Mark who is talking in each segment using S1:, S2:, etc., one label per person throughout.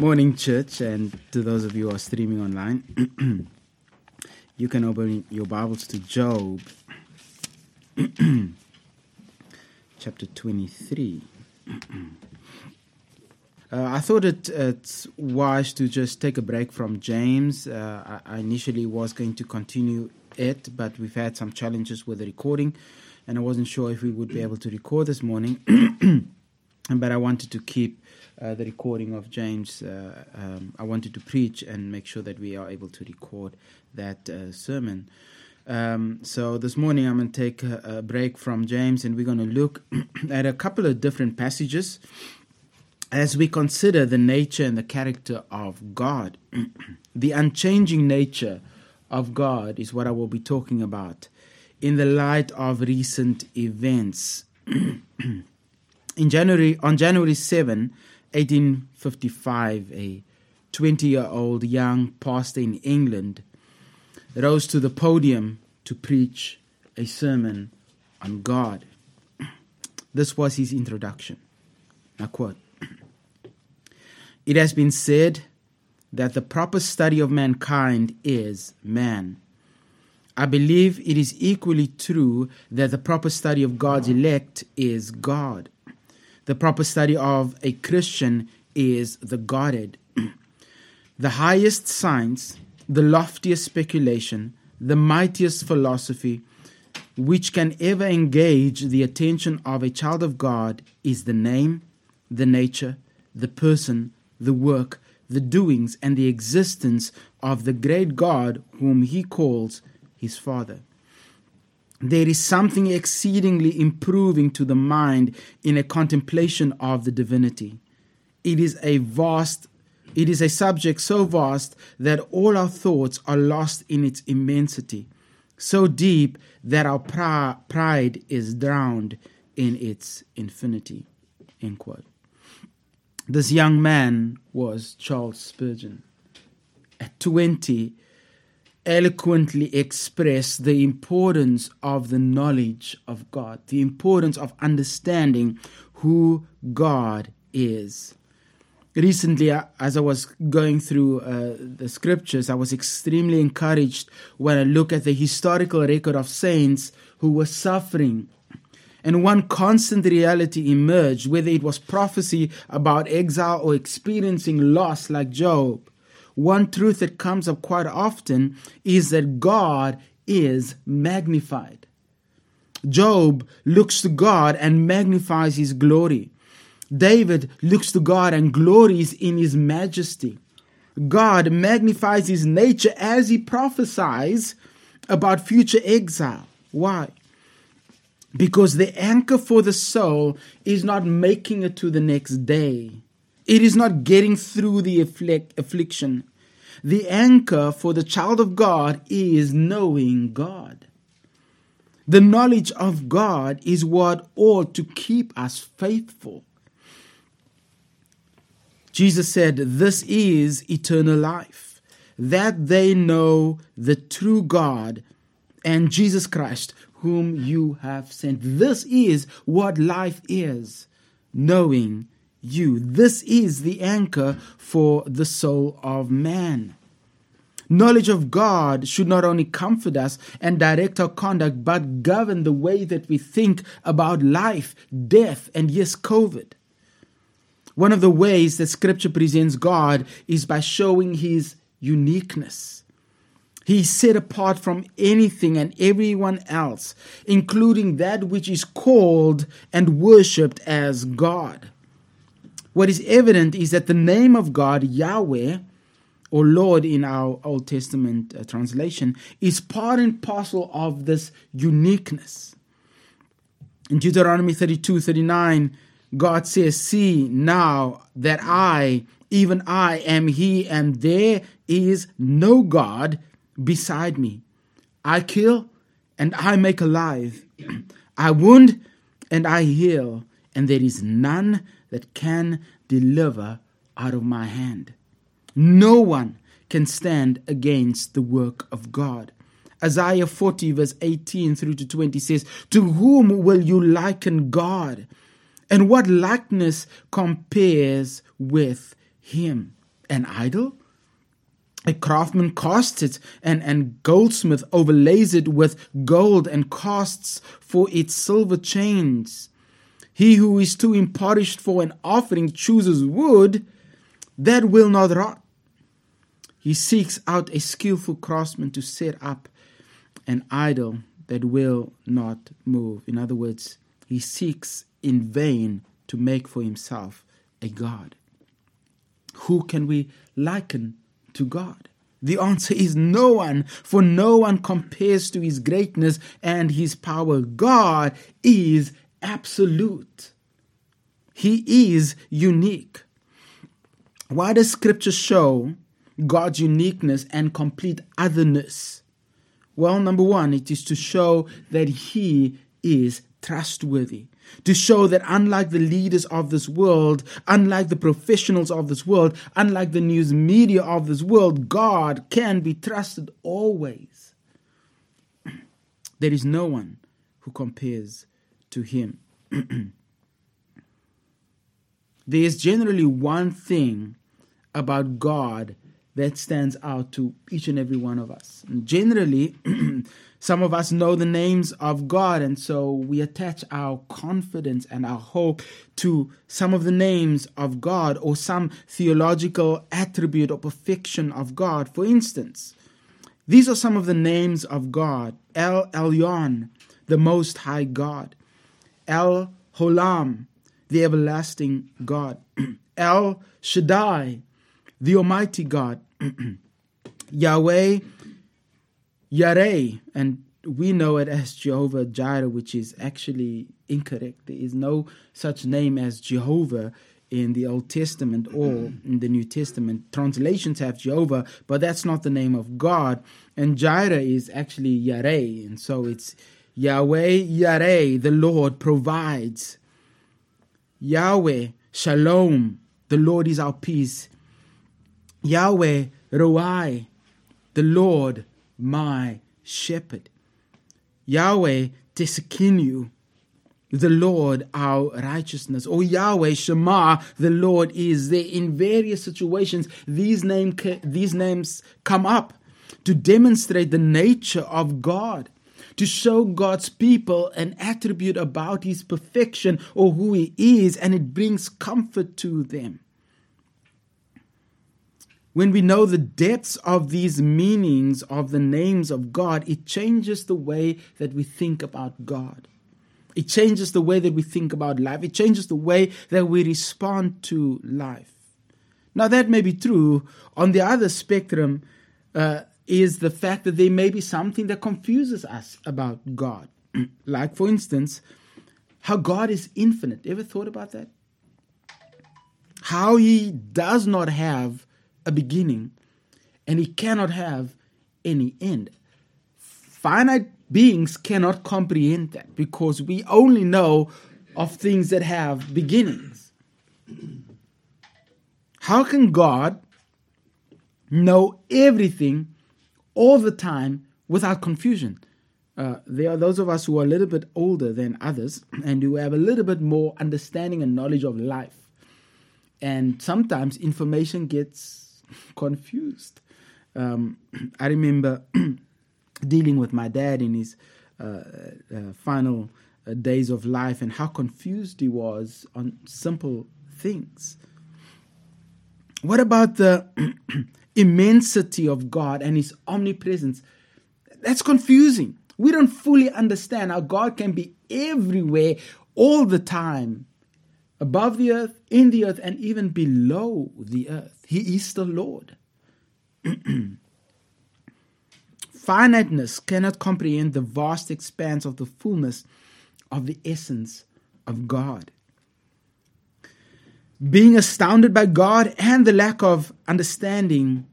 S1: Morning, church, and to those of you who are streaming online, you can open your Bibles to Job, chapter 23. Uh, I thought it, it's wise to just take a break from James. Uh, I, I, initially was going to continue it, but we've had some challenges with the recording, and I wasn't sure if we would be able to record this morning. But I wanted to keep uh, the recording of James. Uh, um, I wanted to preach and make sure that we are able to record that uh, sermon. Um, so this morning I'm going to take a, a, break from James and we're going to look at a couple of different passages as we consider the nature and the character of God. the unchanging nature of God is what I will be talking about in the light of recent events. in January on January 7, 1855, a 20-year-old young pastor in England rose to the podium to preach a sermon on God. This was his introduction. I quote It has been said that the proper study of mankind is man. I believe it is equally true that the proper study of God's elect is God. The proper study of a Christian is the Godhead. the highest science, the loftiest speculation, the mightiest philosophy, which can ever engage the attention of a child of God is the name, the nature, the person, the work, the doings, and the existence of the great God whom he calls his Father. There is something exceedingly improving to the mind in a contemplation of the divinity. It is a vast it is a subject so vast that all our thoughts are lost in its immensity, so deep that our pride is drowned in its infinity. End quote. This young man was Charles Spurgeon. At 20, eloquently express the importance of the knowledge of God, the importance of understanding who God is. Recently, as I was going through uh, the scriptures, I was extremely encouraged when I look at the historical record of saints who were suffering and one constant reality emerged, whether it was prophecy about exile or experiencing loss like Job. One truth that comes up quite often is that God is magnified. Job looks to God and magnifies his glory. David looks to God and glories in his majesty. God magnifies his nature as he prophesies about future exile. Why? because the anchor for the soul is not making it to the next day. It is not getting through the affliction. The anchor for the child of God is knowing God. The knowledge of God is what ought to keep us faithful. Jesus said, This is eternal life, that they know the true God and Jesus Christ, whom you have sent. This is what life is, knowing you. This is the anchor for the soul of man. Knowledge of God should not only comfort us and direct our conduct, but govern the way that we think about life, death, and yes, COVID. One of the ways that Scripture presents God is by showing His uniqueness. He is set apart from anything and everyone else, including that which is called and worshipped as God. What is evident is that the name of God, Yahweh, or Lord in our Old Testament uh, translation, is part and parcel of this uniqueness. In Deuteronomy 32 39, God says, See now that I, even I, am He, and there is no God beside me. I kill and I make alive. I wound and I heal, and there is none that can deliver out of my hand. No one can stand against the work of God. Isaiah 40, verse 18 through to 20 says, To whom will you liken God? And what likeness compares with him? an idol? A craftsman casts it, and, and goldsmith overlays it with gold and casts for its silver chains. He who is too impoverished for an offering chooses wood that will not rot. He seeks out a skillful craftsman to set up an idol that will not move. In other words, he seeks in vain to make for himself a God. Who can we liken to God? The answer is no one, for no one compares to his greatness and his power. God is absolute, he is unique. Why does scripture show God's uniqueness and complete otherness? Well, number one, it is to show that he is trustworthy to show that unlike the leaders of this world, unlike the professionals of this world, unlike the news media of this world, God can be trusted always. There is no one who compares to him. there is generally one thing about God that stands out to each and every one of us. And generally, some of us know the names of God, and so we attach our confidence and our hope to some of the names of God or some theological attribute or perfection of God. For instance, these are some of the names of God El Elyon, the Most High God, El Olam, the Everlasting God, El Shaddai, the Almighty God, Yahweh, Yareh, and we know it as Jehovah Jireh, which is actually incorrect. There is no such name as Jehovah in the Old Testament or in the New Testament. Translations have Jehovah, but that's not the name of God. And Jireh is actually Yareh, and so it's Yahweh Yareh, the Lord provides. Yahweh Shalom, the Lord is our peace. Yahweh Ruai, the Lord my shepherd. Yahweh Tsidkenu, the Lord our righteousness. Or Yahweh Shammah, the Lord is there. In various situations, these, name, these names come up to demonstrate the nature of God to show God's people an attribute about his perfection or who he is, and it brings comfort to them when we know the depths of these meanings of the names of God, it changes the way that we think about God. It changes the way that we think about life. It changes the way that we respond to life. Now, that may be true. On the other spectrum uh, is the fact that there may be something that confuses us about God. like, for instance, how God is infinite. Ever thought about that? How he does not have a beginning and he cannot have any end. Finite beings cannot comprehend that because we only know of things that have beginnings. How can God know everything all the time without confusion? Uh, there are those of us who are a little bit older than others and who have a little bit more understanding and knowledge of life. And sometimes information gets confused. Um, I remember dealing with my dad in his uh, uh, final uh, days of life and how confused he was on simple things. What about the immensity of God and his omnipresence? That's confusing. We don't fully understand how God can be everywhere all the time above the earth, in the earth, and even below the earth. He is the Lord. Finiteness cannot comprehend the vast expanse of the fullness of the essence of God. Being astounded by God and the lack of understanding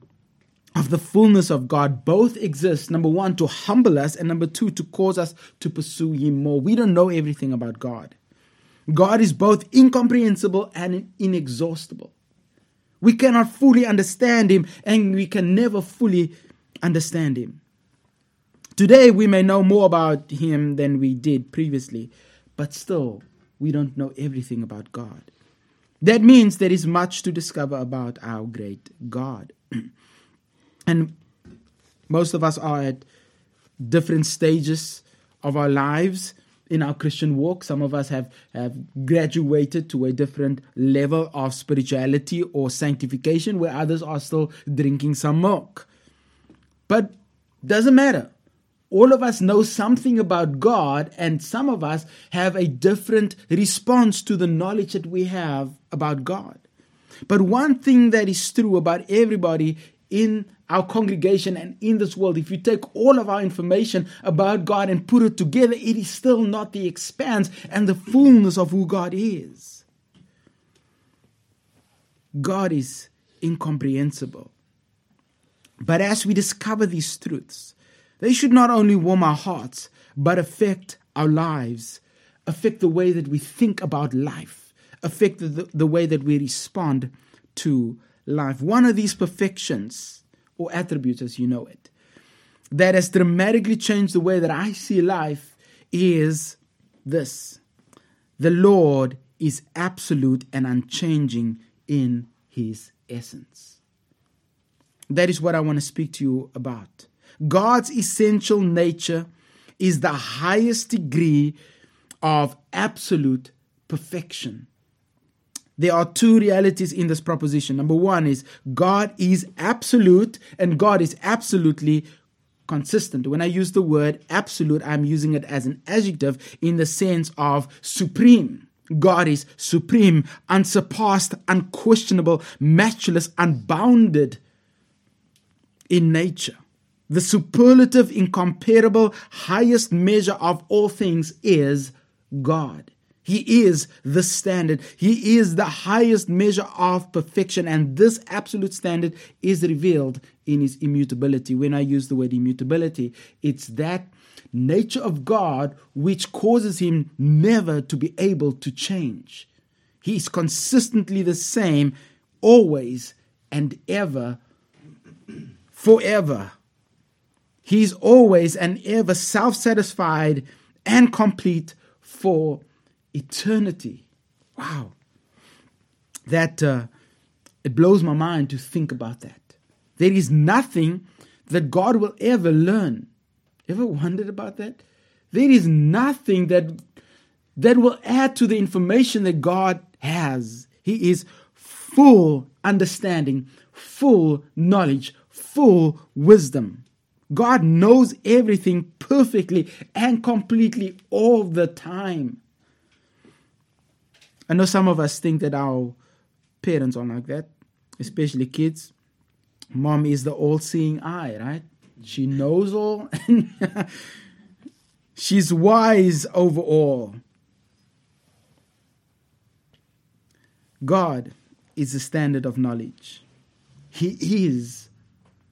S1: of the fullness of God both exist. Number one, to humble us, and number two, to cause us to pursue Him more. We don't know everything about God. God is both incomprehensible and inexhaustible. We cannot fully understand Him, and we can never fully understand Him. Today, we may know more about Him than we did previously, but still, we don't know everything about God. That means there is much to discover about our great God. and most of us are at different stages of our lives in our Christian walk. Some of us have, have graduated to a different level of spirituality or sanctification, where others are still drinking some milk. But doesn't matter. All of us know something about God, and some of us have a different response to the knowledge that we have about God. But one thing that is true about everybody in our congregation and in this world, if you take all of our information about God and put it together, it is still not the expanse and the fullness of who God is. God is incomprehensible. But as we discover these truths, they should not only warm our hearts, but affect our lives, affect the way that we think about life, affect the, the way that we respond to life. One of these perfections or attributes, as you know it, that has dramatically changed the way that I see life is this the Lord is absolute and unchanging in his essence. That is what I want to speak to you about. God's essential nature is the highest degree of absolute perfection. There are two realities in this proposition. Number one is God is absolute and God is absolutely consistent. When I use the word absolute, I'm using it as an adjective in the sense of supreme. God is supreme, unsurpassed, unquestionable, matchless, unbounded in nature. The superlative, incomparable, highest measure of all things is God. He is the standard. He is the highest measure of perfection. And this absolute standard is revealed in his immutability. When I use the word immutability, it's that nature of God which causes him never to be able to change. He is consistently the same, always and ever, forever. He is always and ever self satisfied and complete for eternity. Wow. That uh, it blows my mind to think about that. There is nothing that God will ever learn. Ever wondered about that? There is nothing that that will add to the information that God has. He is full understanding, full knowledge, full wisdom. God knows everything perfectly and completely all the time. I know some of us think that our parents are like that, especially kids. Mom is the all seeing eye, right? She knows all. She's wise over all. God is the standard of knowledge. He is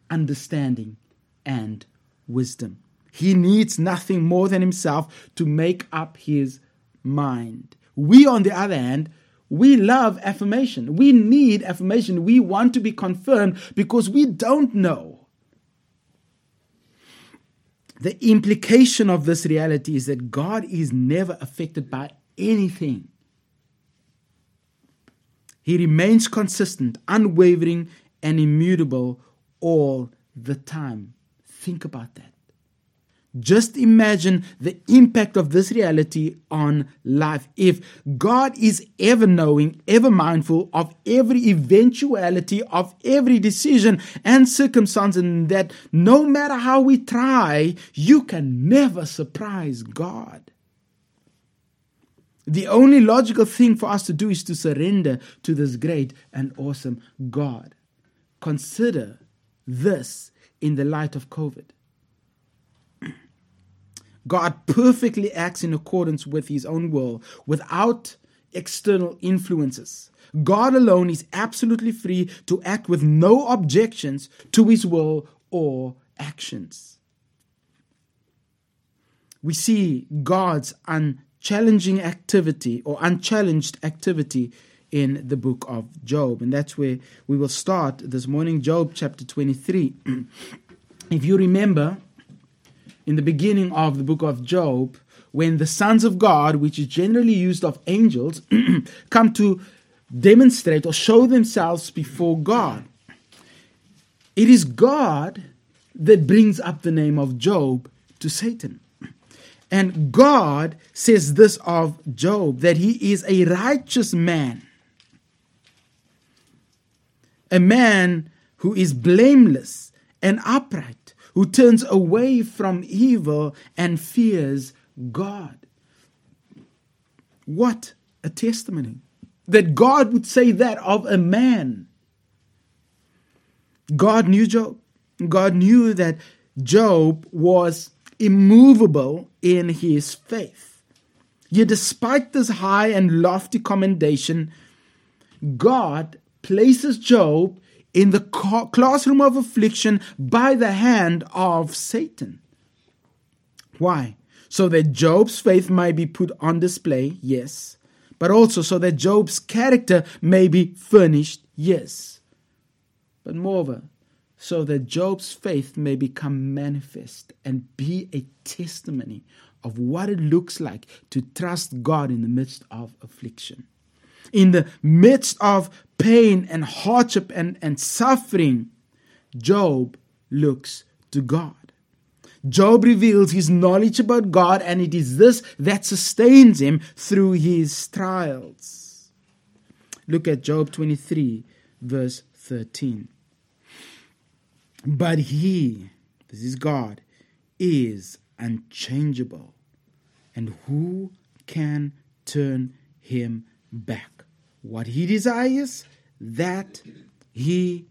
S1: understanding and wisdom. He needs nothing more than himself to make up his mind. We, on the other hand, we love affirmation. We need affirmation. We want to be confirmed because we don't know. The implication of this reality is that God is never affected by anything. He remains consistent, unwavering, and immutable all the time. Think about that. Just imagine the impact of this reality on life. If God is ever knowing, ever mindful of every eventuality, of every decision and circumstance, and that no matter how we try, you can never surprise God. The only logical thing for us to do is to surrender to this great and awesome God. Consider this in the light of COVID. God perfectly acts in accordance with his own will without external influences. God alone is absolutely free to act with no objections to his will or actions. We see God's unchallenging activity or unchallenged activity in the book of Job. And that's where we will start this morning, Job chapter 23. if you remember, in the beginning of the book of Job, when the sons of God, which is generally used of angels, come to demonstrate or show themselves before God. It is God that brings up the name of Job to Satan. And God says this of Job that he is a righteous man, a man who is blameless and upright, who turns away from evil and fears God. What a testimony that God would say that of a man. God knew Job. God knew that Job was immovable in his faith. Yet, despite this high and lofty commendation, God places Job in the classroom of affliction by the hand of Satan. Why? So that Job's faith might be put on display, yes, but also so that Job's character may be furnished, yes. But moreover, so that Job's faith may become manifest and be a testimony of what it looks like to trust God in the midst of affliction. In the midst of pain and hardship and, and suffering, Job looks to God. Job reveals his knowledge about God, and it is this that sustains him through his trials. Look at Job 23, verse 13. But he, this is God, is unchangeable. And who can turn him back? What he desires, that he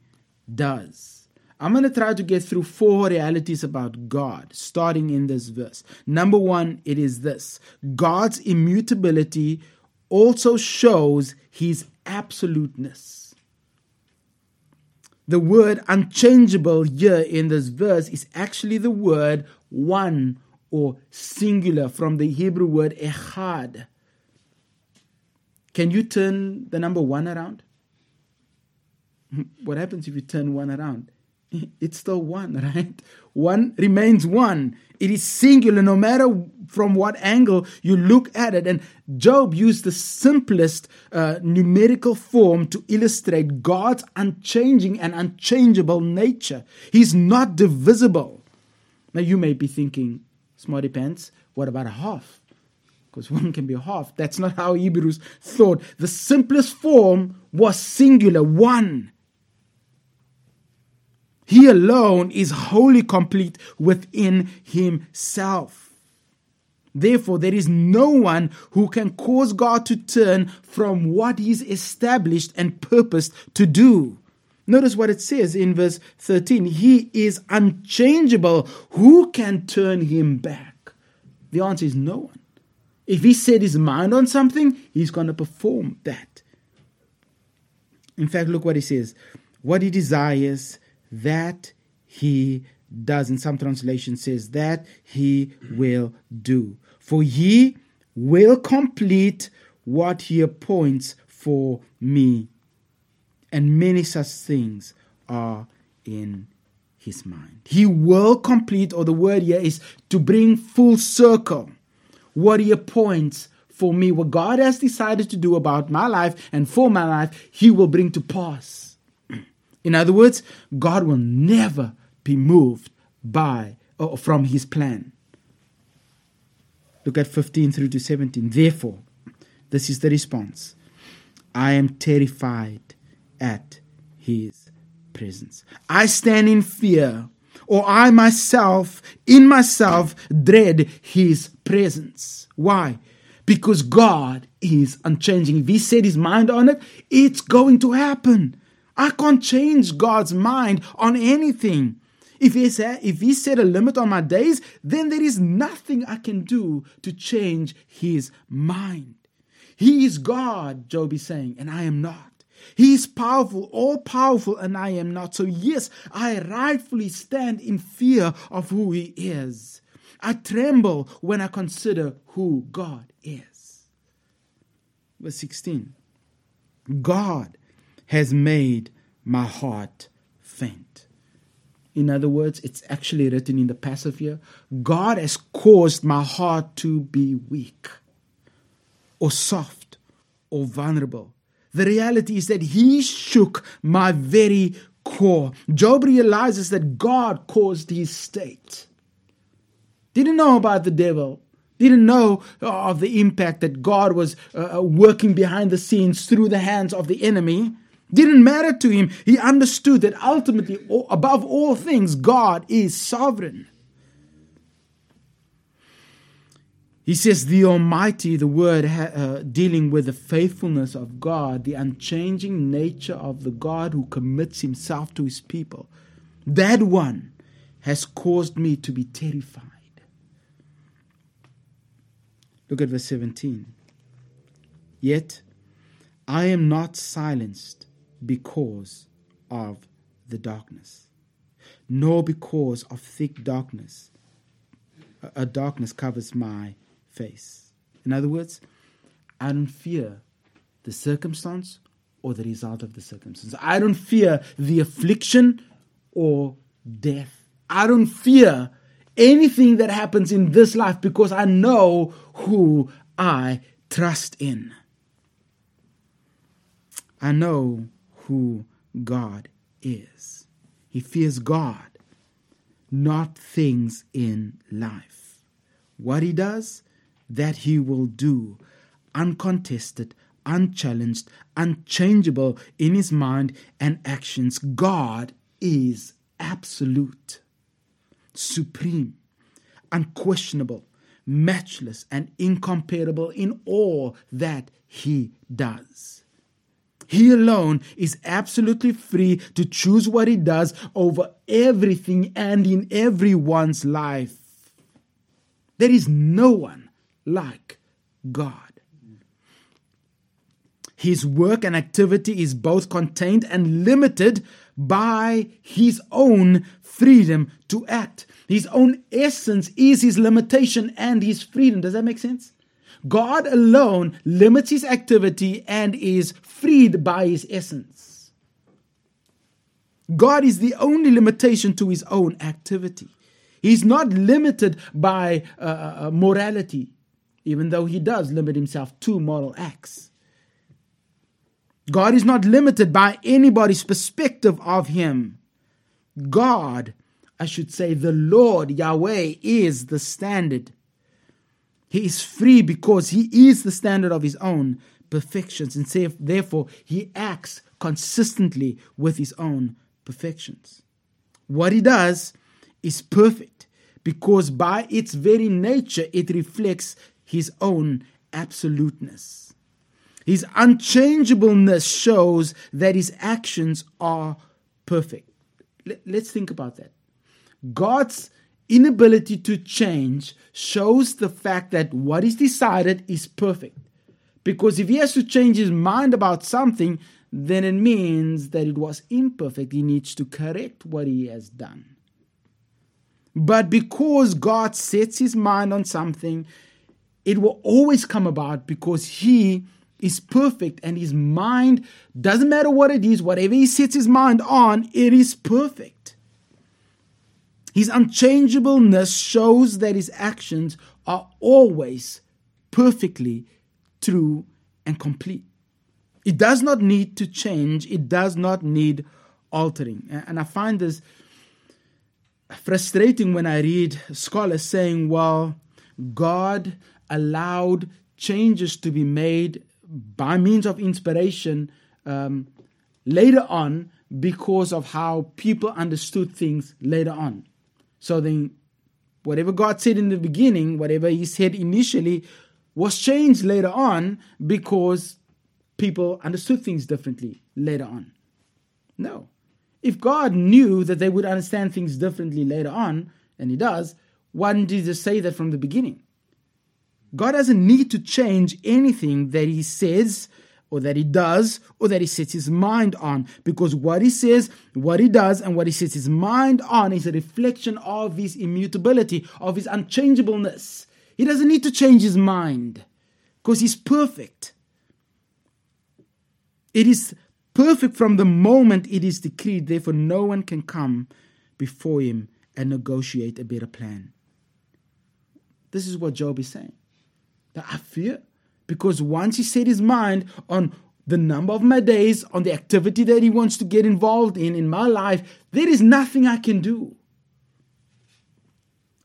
S1: does. I'm going to try to get through four realities about God, starting in this verse. Number one, it is this God's immutability also shows his absoluteness. The word unchangeable here in this verse is actually the word one or singular from the Hebrew word echad. Can you turn the number one around? What happens if you turn one around? It's still one, right? One remains one. It is singular no matter from what angle you look at it. And Job used the simplest uh, numerical form to illustrate God's unchanging and unchangeable nature. He's not divisible. Now you may be thinking, smarty pants, what about a half? Because one can be half. That's not how Hebrews thought. The simplest form was singular, one. He alone is wholly complete within himself. Therefore, there is no one who can cause God to turn from what he's established and purposed to do. Notice what it says in verse 13 He is unchangeable. Who can turn him back? The answer is no one. If he set his mind on something, he's going to perform that. In fact, look what he says. What he desires, that he does. In some translation says that he will do. For he will complete what he appoints for me. And many such things are in his mind. He will complete, or the word here is to bring full circle what he appoints for me. What God has decided to do about my life and for my life, he will bring to pass. In other words, God will never be moved by or from his plan. Look at 15 through to 17. Therefore, this is the response I am terrified at his presence. I stand in fear, or I myself, in myself, dread his presence. Why? Because God is unchanging. If he set his mind on it, it's going to happen. I can't change God's mind on anything. If he, said, if he set a limit on my days, then there is nothing I can do to change his mind. He is God, Job is saying, and I am not. He is powerful, all powerful, and I am not. So, yes, I rightfully stand in fear of who He is. I tremble when I consider who God is. Verse 16 God has made my heart faint. In other words, it's actually written in the passive here God has caused my heart to be weak, or soft, or vulnerable. The reality is that he shook my very core. Job realizes that God caused his state. Didn't know about the devil. Didn't know of the impact that God was uh, uh working behind the scenes through the hands of the enemy. Didn't matter to him. He understood that ultimately, above all things, God is sovereign. He says, The Almighty, the word uh, dealing with the faithfulness of God, the unchanging nature of the God who commits himself to his people. That one has caused me to be terrified. Look at verse 17. Yet I am not silenced because of the darkness, nor because of thick darkness. A darkness covers my face. In other words, I don't fear the circumstance or the result of the circumstance. I don't fear the affliction or death. I don't fear anything that happens in this life because I know who I trust in. I know who God is. He fears God, not things in life. What he does, that he will do, uncontested, unchallenged, unchangeable in his mind and actions. God is absolute, supreme, unquestionable, matchless, and incomparable in all that he does. He alone is absolutely free to choose what he does over everything and in everyone's life. There is no one like God. His work and activity is both contained and limited by his own freedom to act. His own essence is his limitation and his freedom. Does that make sense? God alone limits his activity and is freed by his essence. God is the only limitation to his own activity. He's not limited by uh, uh, uh, morality, even though he does limit himself to moral acts. God is not limited by anybody's perspective of him. God, I should say, the Lord Yahweh is the standard. He is free because he is the standard of his own perfections, and therefore he acts consistently with his own perfections. What he does is perfect because by its very nature it reflects his own absoluteness. His unchangeableness shows that his actions are perfect. Let's think about that. God's inability to change shows the fact that what is decided is perfect. Because if he has to change his mind about something, then it means that it was imperfect. He needs to correct what he has done. But because God sets his mind on something, it will always come about because he is perfect and his mind doesn't matter what it is, whatever he sets his mind on, it is perfect. His unchangeableness shows that his actions are always perfectly true and complete. It does not need to change, it does not need altering. And I find this frustrating when I read scholars saying, well, God allowed changes to be made by means of inspiration um, later on because of how people understood things later on. So then, whatever God said in the beginning, whatever He said initially, was changed later on because people understood things differently later on. No. If God knew that they would understand things differently later on, and He does, why didn't He just say that from the beginning? God doesn't need to change anything that He says or that he does or that he sets his mind on. Because what he says, what he does, and what he sets his mind on is a reflection of his immutability, of his unchangeableness. He doesn't need to change his mind because he's perfect. It is perfect from the moment it is decreed, therefore, no one can come before him and negotiate a better plan. This is what Job is saying. That I fear because once he set his mind on the number of my days, on the activity that He wants to get involved in in my life, there is nothing I can do.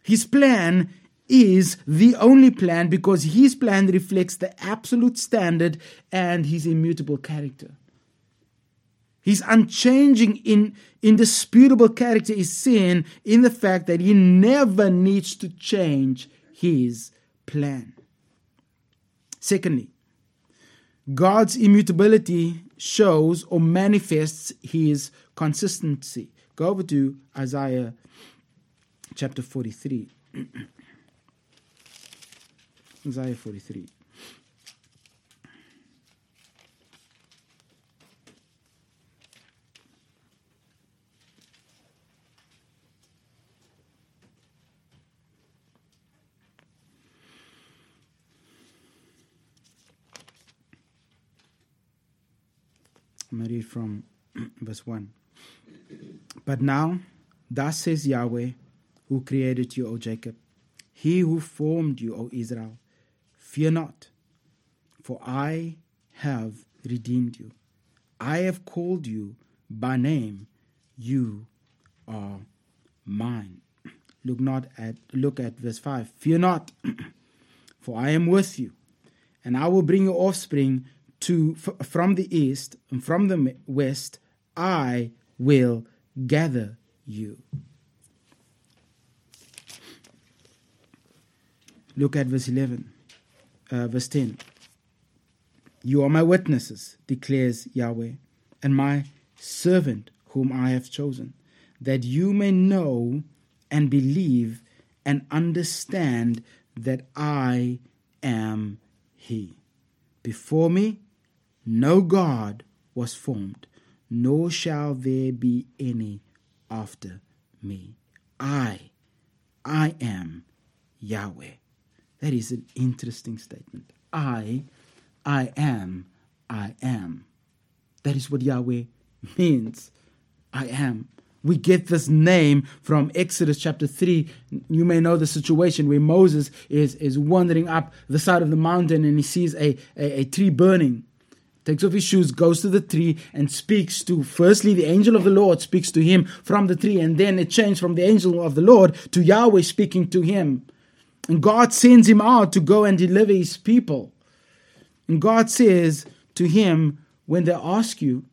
S1: His plan is the only plan because His plan reflects the absolute standard and His immutable character. His unchanging, in, indisputable character is seen in the fact that He never needs to change His plan. Secondly, God's immutability shows or manifests his consistency. Go over to Isaiah chapter 43. Isaiah 43. I'm going to read from verse 1. But now, thus says Yahweh, who created you, O Jacob, he who formed you, O Israel, fear not, for I have redeemed you. I have called you by name, you are mine. Look not at look at verse 5. Fear not, for I am with you, and I will bring your offspring to from the east and from the west I will gather you. Look at verse 11, uh, verse 10. You are my witnesses, declares Yahweh, and my servant whom I have chosen, that you may know and believe and understand that I am He. Before me, no God was formed, nor shall there be any after me. I, I am Yahweh. That is an interesting statement. I, I am, I am. That is what Yahweh means. I am. We get this name from Exodus chapter 3. You may know the situation where Moses is, is wandering up the side of the mountain and he sees a, a, a tree burning takes off his shoes, goes to the tree, and speaks to firstly the angel of the Lord speaks to him from the tree, and then it changed from the angel of the Lord to Yahweh speaking to him. And God sends him out to go and deliver his people. And God says to him, When they ask you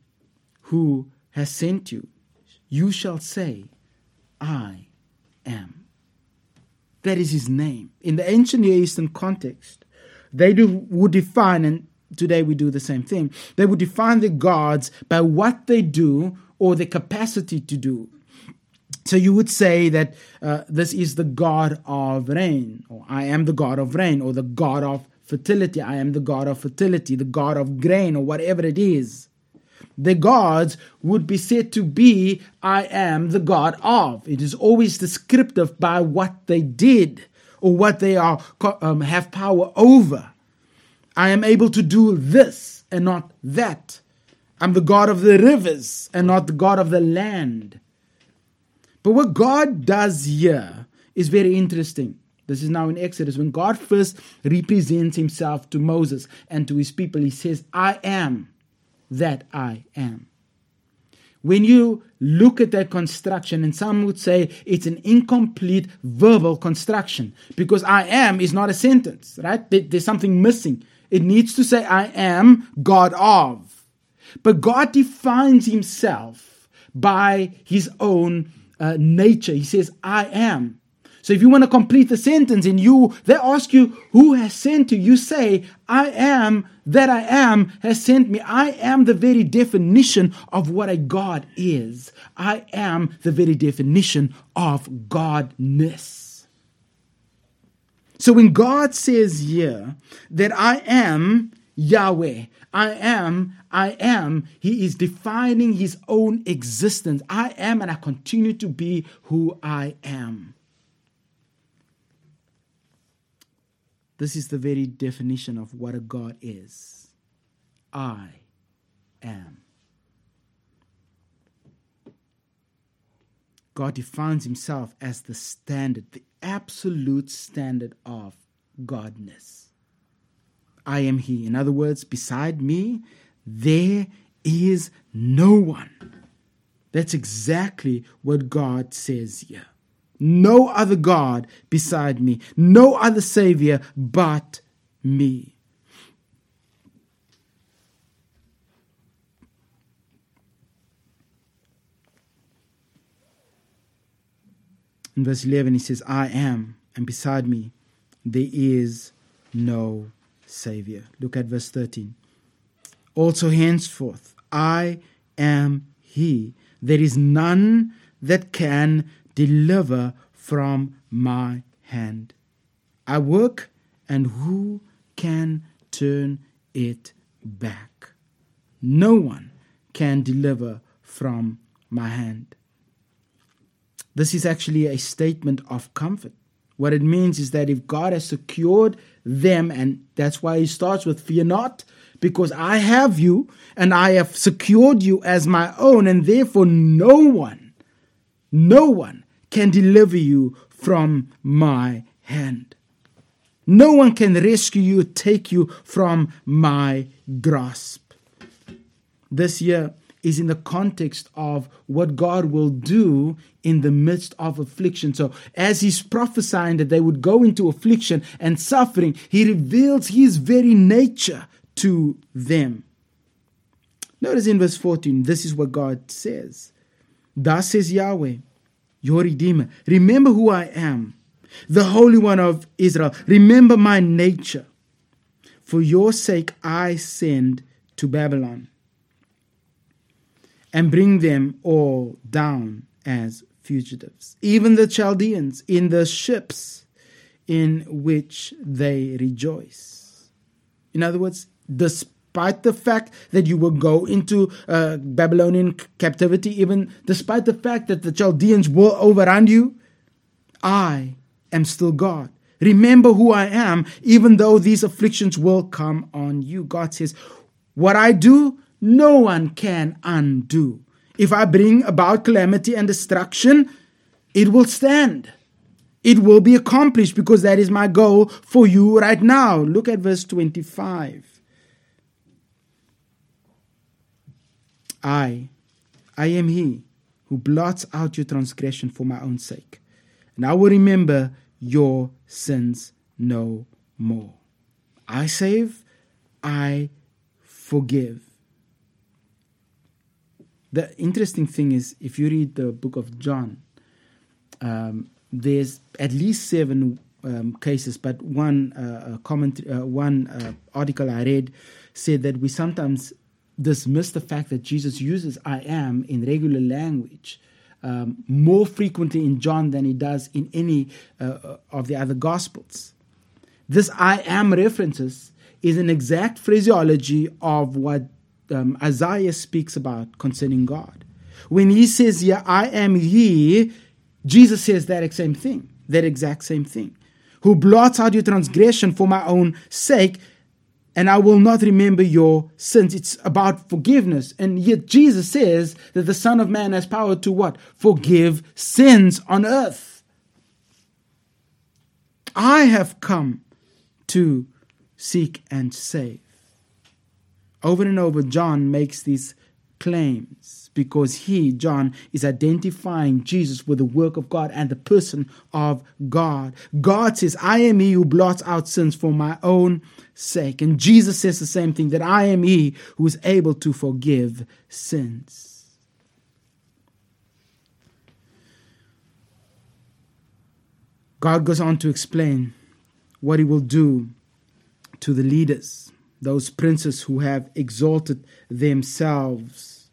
S1: who has sent you, you shall say, I am. That is his name. In the ancient Near Eastern context, they do, would define and Today we do the same thing. They would define the gods by what they do or the capacity to do. So you would say that uh, this is the God of rain, or I am the God of rain, or the God of fertility. I am the God of fertility, the God of grain, or whatever it is. The gods would be said to be, I am the God of. It is always descriptive by what they did or what they are um, have power over. I am able to do this and not that. I'm the God of the rivers and not the God of the land. But what God does here is very interesting. This is now in Exodus. When God first represents himself to Moses and to his people, he says, I am that I am. When you look at that construction, and some would say it's an incomplete verbal construction because I am is not a sentence, right? There's something missing. It needs to say, I am God of. But God defines himself by his own uh, nature. He says, I am. So if you want to complete the sentence and you they ask you who has sent you, you say, I am that I am has sent me. I am the very definition of what a God is. I am the very definition of Godness. So when God says here that I am Yahweh, I am, I am, He is defining His own existence. I am and I continue to be who I am. This is the very definition of what a God is. I am. God defines himself as the standard, the absolute standard of godness. I am He. In other words, beside me, there is no one. That's exactly what God says here. No other God beside me, no other Savior but me. In verse 11, he says, I am, and beside me there is no Savior. Look at verse 13. Also, henceforth, I am He. There is none that can deliver from my hand. I work, and who can turn it back? No one can deliver from my hand. This is actually a statement of comfort. What it means is that if God has secured them, and that's why he starts with fear not, because I have you and I have secured you as my own, and therefore no one, no one can deliver you from my hand. No one can rescue you, take you from my grasp. This year, is in the context of what God will do in the midst of affliction. So, as He's prophesying that they would go into affliction and suffering, He reveals His very nature to them. Notice in verse 14, this is what God says Thus says Yahweh, your Redeemer, remember who I am, the Holy One of Israel. Remember my nature. For your sake I send to Babylon and bring them all down as fugitives, even the Chaldeans in the ships in which they rejoice. In other words, despite the fact that you will go into uh, Babylonian captivity, even despite the fact that the Chaldeans will overrun you, I am still God. Remember who I am, even though these afflictions will come on you. God says, What I do, no one can undo. If I bring about calamity and destruction, it will stand. It will be accomplished because that is my goal for you right now. Look at verse 25. I, I am he who blots out your transgression for my own sake, and I will remember your sins no more. I save, I forgive. The interesting thing is, if you read the book of John, um, there's at least seven um, cases, but one uh, comment, uh, one uh, article I read said that we sometimes dismiss the fact that Jesus uses "I am" in regular language um, more frequently in John than he does in any uh, of the other Gospels. This "I am" references is an exact phraseology of what um, Isaiah speaks about concerning God. When he says, Yeah, I am he, Jesus says that same thing, that exact same thing. Who blots out your transgression for my own sake, and I will not remember your sins. It's about forgiveness. And yet Jesus says that the Son of Man has power to what? Forgive sins on earth. I have come to seek and save. Over and over, John makes these claims because he, John, is identifying Jesus with the work of God and the person of God. God says, I am he who blots out sins for my own sake. And Jesus says the same thing that I am he who is able to forgive sins. God goes on to explain what he will do to the leaders those princes who have exalted themselves.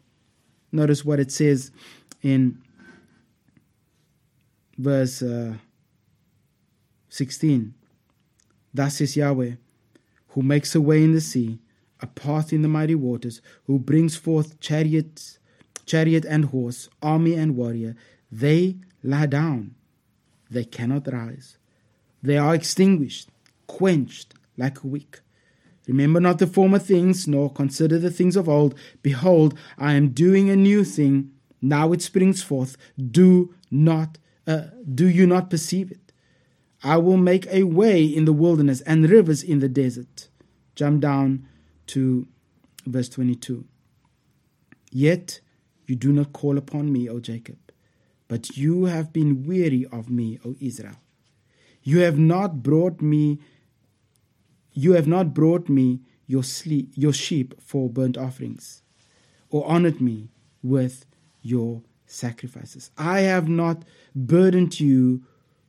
S1: Notice what it says in verse uh, 16. Thus says Yahweh, who makes a way in the sea, a path in the mighty waters, who brings forth chariots, chariot and horse, army and warrior. They lie down, they cannot rise. They are extinguished, quenched like a wick. Remember not the former things, nor consider the things of old. Behold, I am doing a new thing. Now it springs forth. Do not, uh, do you not perceive it? I will make a way in the wilderness and rivers in the desert. Jump down to Verse 22 Yet you do not call upon me, O Jacob, but you have been weary of me, O Israel. You have not brought me you have not brought me your, sleep, your sheep for burnt offerings, or honored me with your sacrifices. I have not burdened you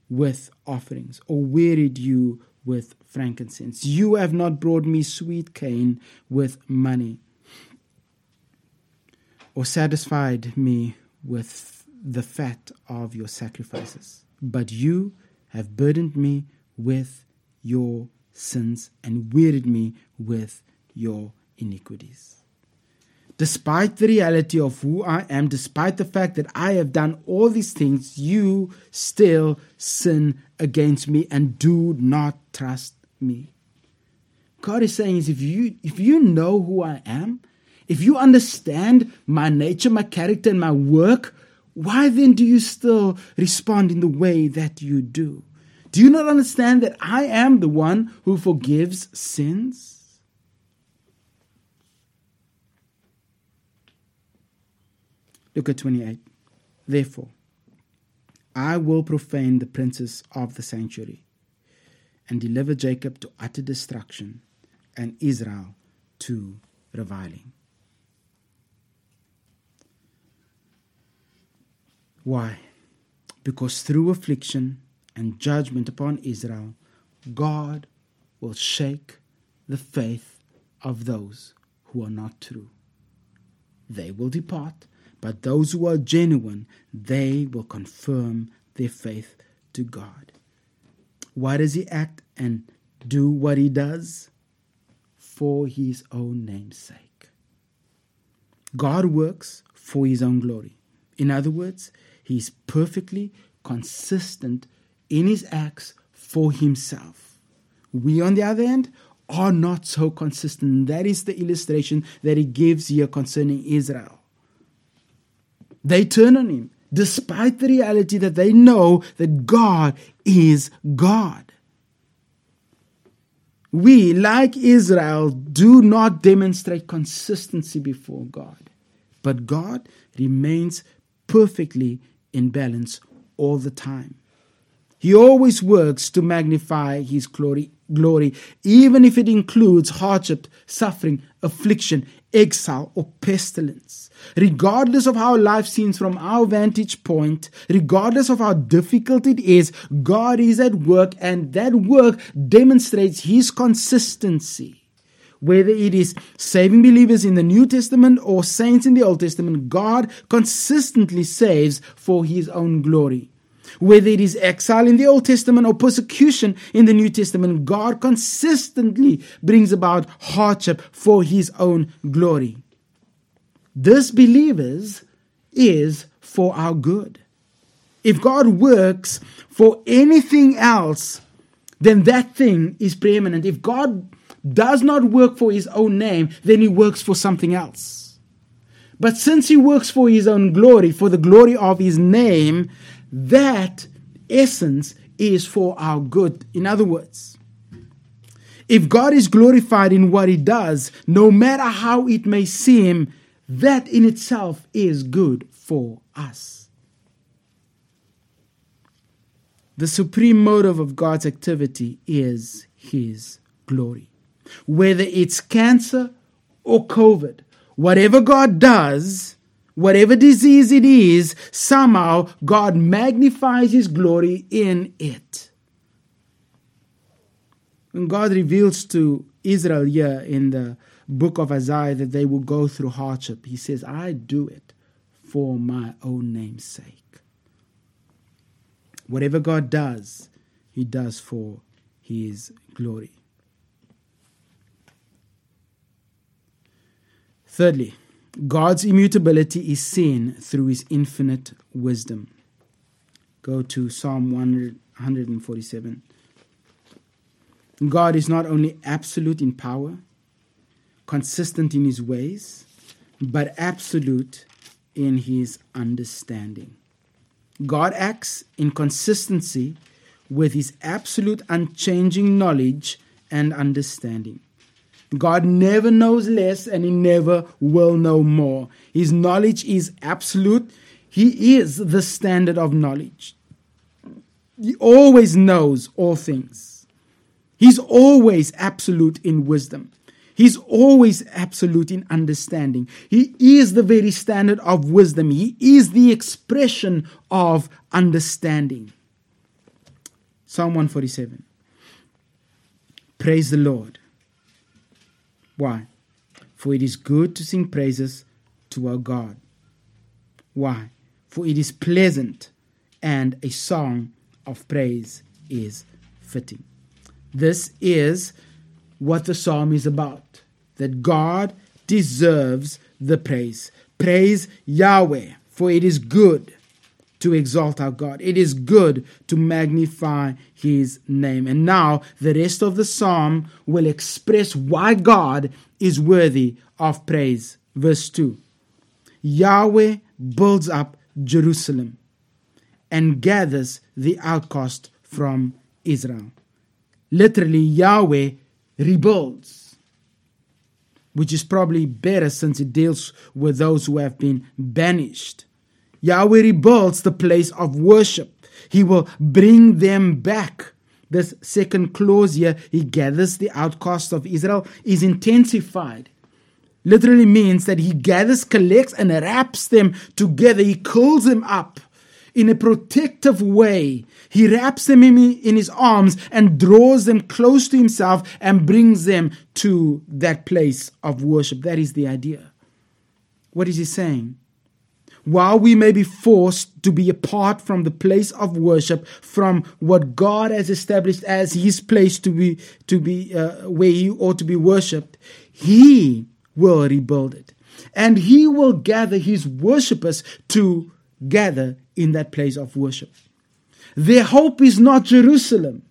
S1: with offerings, or wearied you with frankincense. You have not brought me sweet cane with money, or satisfied me with the fat of your sacrifices. But you have burdened me with your sins and wearied me with your iniquities. Despite the reality of who I am, despite the fact that I have done all these things, you still sin against me and do not trust me. God is saying is if you if you know who I am, if you understand my nature, my character, and my work, why then do you still respond in the way that you do? Do you not understand that I am the one who forgives sins? Look at 28. Therefore, I will profane the princes of the sanctuary and deliver Jacob to utter destruction and Israel to reviling. Why? Because through affliction, and judgment upon Israel, God will shake the faith of those who are not true. They will depart, but those who are genuine, they will confirm their faith to God. Why does he act and do what he does? For his own name's sake. God works for his own glory. In other words, he is perfectly consistent in his acts for himself. We, on the other hand, are not so consistent. That is the illustration that he gives here concerning Israel. They turn on him despite the reality that they know that God is God. We, like Israel, do not demonstrate consistency before God, but God remains perfectly in balance all the time. He always works to magnify his glory, glory, even if it includes hardship, suffering, affliction, exile, or pestilence. Regardless of how life seems from our vantage point, regardless of how difficult it is, God is at work, and that work demonstrates his consistency. Whether it is saving believers in the New Testament or saints in the Old Testament, God consistently saves for his own glory. Whether it is exile in the Old Testament or persecution in the New Testament, God consistently brings about hardship for his own glory. This, believers, is for our good. If God works for anything else, then that thing is preeminent. If God does not work for his own name, then he works for something else. But since he works for his own glory, for the glory of his name, that essence is for our good. In other words, if God is glorified in what he does, no matter how it may seem, that in itself is good for us. The supreme motive of God's activity is his glory. Whether it's cancer or COVID, whatever God does, Whatever disease it is, somehow God magnifies His glory in it. When God reveals to Israel here in the book of Isaiah that they will go through hardship, He says, I do it for my own name's sake. Whatever God does, He does for His glory. Thirdly, God's immutability is seen through his infinite wisdom. Go to Psalm 147. God is not only absolute in power, consistent in his ways, but absolute in his understanding. God acts in consistency with his absolute unchanging knowledge and understanding. God never knows less and he never will know more. His knowledge is absolute. He is the standard of knowledge. He always knows all things. He's always absolute in wisdom. He's always absolute in understanding. He is the very standard of wisdom. He is the expression of understanding. Psalm 147. Praise the Lord. Why? For it is good to sing praises to our God. Why? For it is pleasant, and a song of praise is fitting. This is what the psalm is about that God deserves the praise. Praise Yahweh, for it is good to exalt our God. It is good to magnify his name. And now the rest of the psalm will express why God is worthy of praise. Verse 2 Yahweh builds up Jerusalem and gathers the outcast from Israel. Literally, Yahweh rebuilds, which is probably better since it deals with those who have been banished. Yahweh rebuilds the place of worship. He will bring them back. This second clause here, he gathers the outcasts of Israel, is intensified. Literally means that he gathers, collects, and wraps them together. He curls them up in a protective way. He wraps them in, in his arms and draws them close to himself and brings them to that place of worship. That is the idea. What is he saying? While we may be forced to be apart from the place of worship, from what God has established as His place to be to be uh, where He ought to be worshipped, He will rebuild it, and He will gather His worshippers to gather in that place of worship. Their hope is not Jerusalem.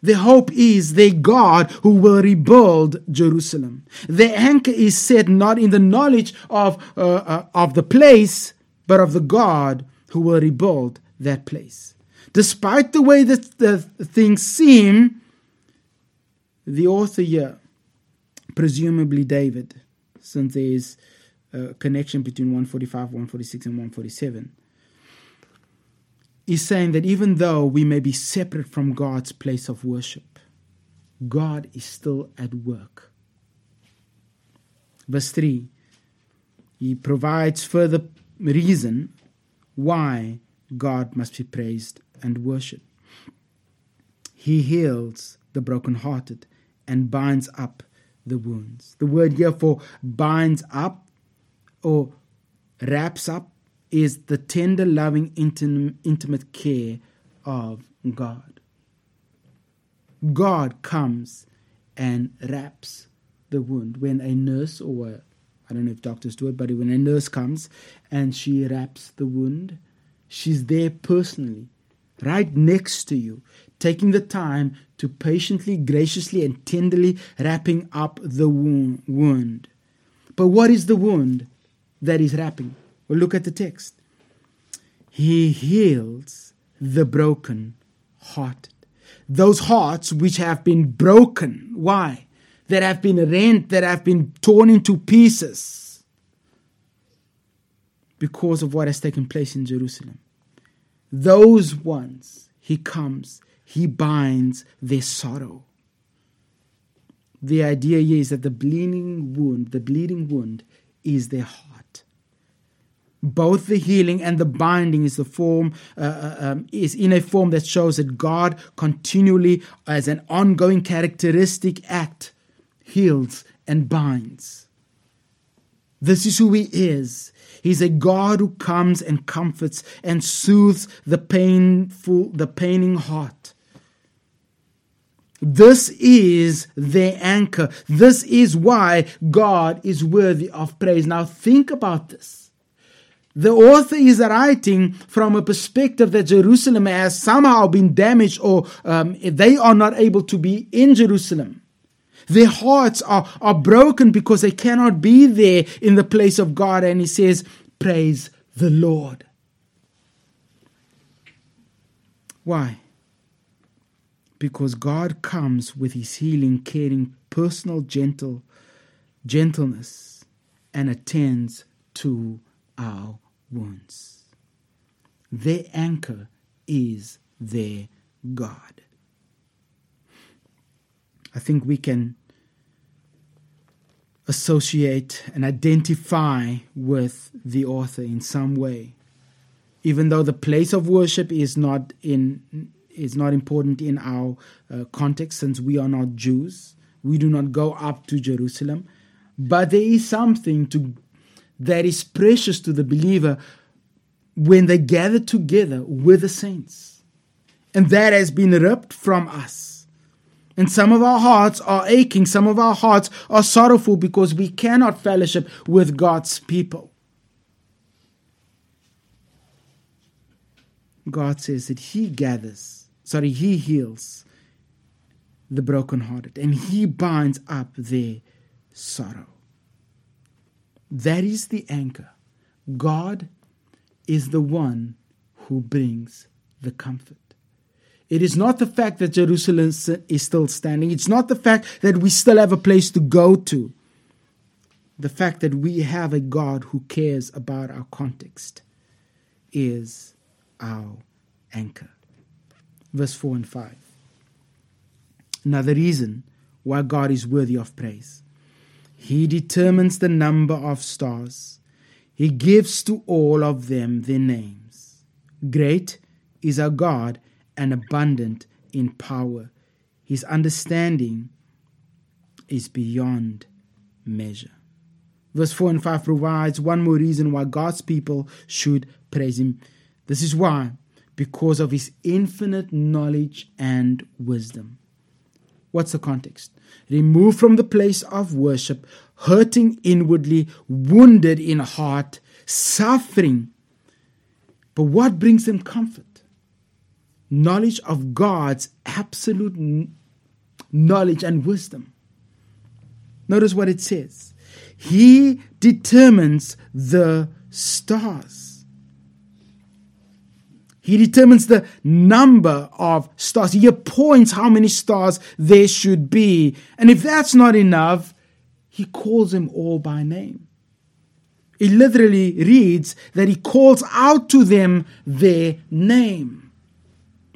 S1: Their hope is their God who will rebuild Jerusalem. Their anchor is set not in the knowledge of, uh, uh, of the place, but of the God who will rebuild that place. Despite the way that the things seem, the author here, presumably David, since there is a connection between 145, 146, and 147, is saying that even though we may be separate from God's place of worship, God is still at work. Verse 3 He provides further reason why God must be praised and worshipped. He heals the brokenhearted and binds up the wounds. The word here for binds up or wraps up is the tender, loving, intimate care of God. God comes and wraps the wound. When a nurse or a, I don't know if doctors do it, but when a nurse comes and she wraps the wound, she's there personally, right next to you, taking the time to patiently, graciously, and tenderly wrapping up the wound. But what is the wound that is wrapping? Well, look at the text. He heals the broken hearted. Those hearts which have been broken. Why? That have been rent, that have been torn into pieces because of what has taken place in Jerusalem. Those ones, he comes, he binds their sorrow. The idea here is that the bleeding wound, the bleeding wound, is their heart both the healing and the binding is the form uh, uh, um, is in a form that shows that God continually as an ongoing characteristic act heals and binds this is who he is he's a God who comes and comforts and soothes the painful the paining heart this is their anchor. This is why God is worthy of praise. Now, think about this. The author is writing from a perspective that Jerusalem has somehow been damaged or um, they are not able to be in Jerusalem. Their hearts are, are broken because they cannot be there in the place of God. And he says, Praise the Lord. Why? because God comes with his healing, caring, personal gentle gentleness and attends to our wounds. Their anchor is their God. I think we can associate and identify with the author in some way. Even though the place of worship is not in is not important in our uh, context since we are not Jews. We do not go up to Jerusalem, but there is something to that is precious to the believer when they gather together with the saints. And that has been ripped from us. And some of our hearts are aching, some of our hearts are sorrowful because we cannot fellowship with God's people. God says that He gathers, sorry, He heals the brokenhearted and He binds up their sorrow. That is the anchor. God is the one who brings the comfort. It is not the fact that Jerusalem is still standing. It's not the fact that we still have a place to go to. The fact that we have a God who cares about our context is our anchor. Verse 4 and 5. Another reason why God is worthy of praise. He determines the number of stars. He gives to all of them their names. Great is our God and abundant in power. His understanding is beyond measure. Verse 4 and 5 provides one more reason why God's people should praise Him. This is why, because of His infinite knowledge and wisdom. What's the context? Removed from the place of worship, hurting inwardly, wounded in heart, suffering. But what brings them comfort? Knowledge of God's absolute knowledge and wisdom. Notice what it says He determines the stars. He determines the number of stars. He appoints how many stars there should be. And if that's not enough, he calls them all by name. It literally reads that he calls out to them their name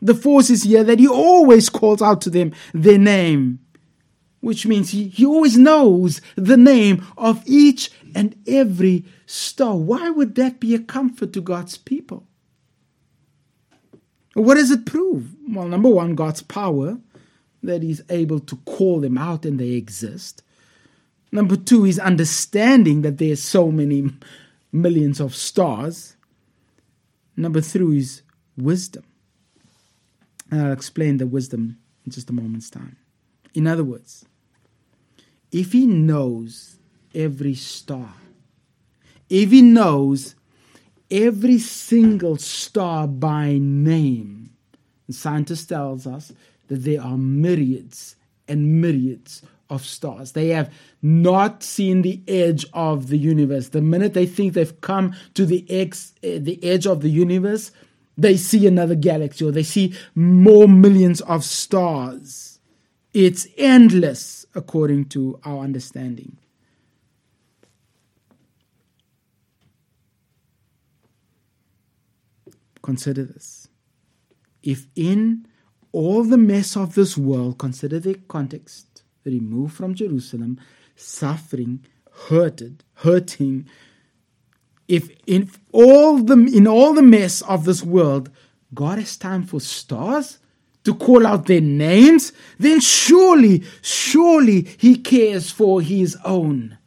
S1: the force is here that he always calls out to them their name, which means he, he always knows the name of each and every star. Why would that be a comfort to God's people? What does it prove? Well, number one, God's power, that He's able to call them out and they exist. Number two, His understanding that there's so many millions of stars. Number three is wisdom. And I'll explain the wisdom in just a moment's time. In other words, if he knows every star, if he knows every single star by name, the scientist tells us that there are myriads and myriads of stars. They have not seen the edge of the universe. The minute they think they've come to the, ex, eh, the edge of the universe, they see another galaxy or they see more millions of stars. It's endless according to our understanding. Consider this. If in all the mess of this world, consider the context, removed from Jerusalem, suffering, hurted, hurting, if in all the in all the mess of this world, God has time for stars to call out their names, then surely, surely He cares for His own.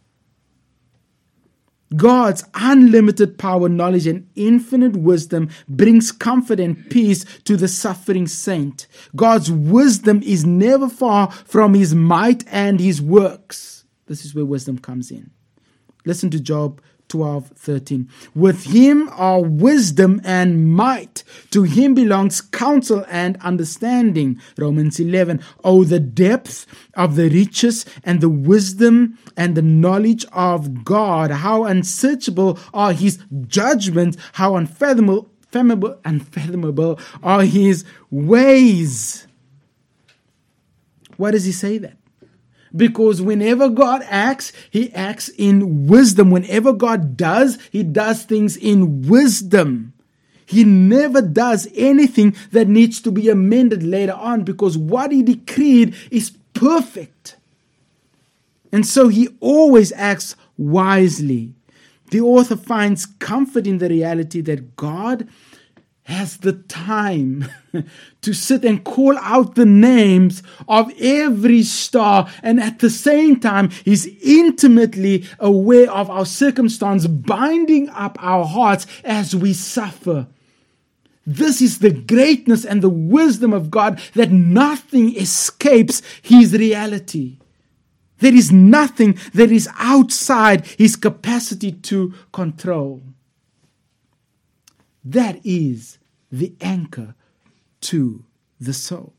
S1: God's unlimited power, knowledge, and infinite wisdom brings comfort and peace to the suffering saint. God's wisdom is never far from his might and his works. This is where wisdom comes in. Listen to Job 12 13. With him are wisdom and might. To him belongs counsel and understanding. Romans 11. Oh, the depth of the riches and the wisdom and the knowledge of God. How unsearchable are his judgments. How unfathomable, unfathomable are his ways. Why does he say that? Because whenever God acts, he acts in wisdom. Whenever God does, he does things in wisdom. He never does anything that needs to be amended later on because what he decreed is perfect. And so he always acts wisely. The author finds comfort in the reality that God has the time to sit and call out the names of every star, and at the same time, He's intimately aware of our circumstance, binding up our hearts as we suffer. This is the greatness and the wisdom of God that nothing escapes His reality. There is nothing that is outside His capacity to control. That is the anchor to the soul.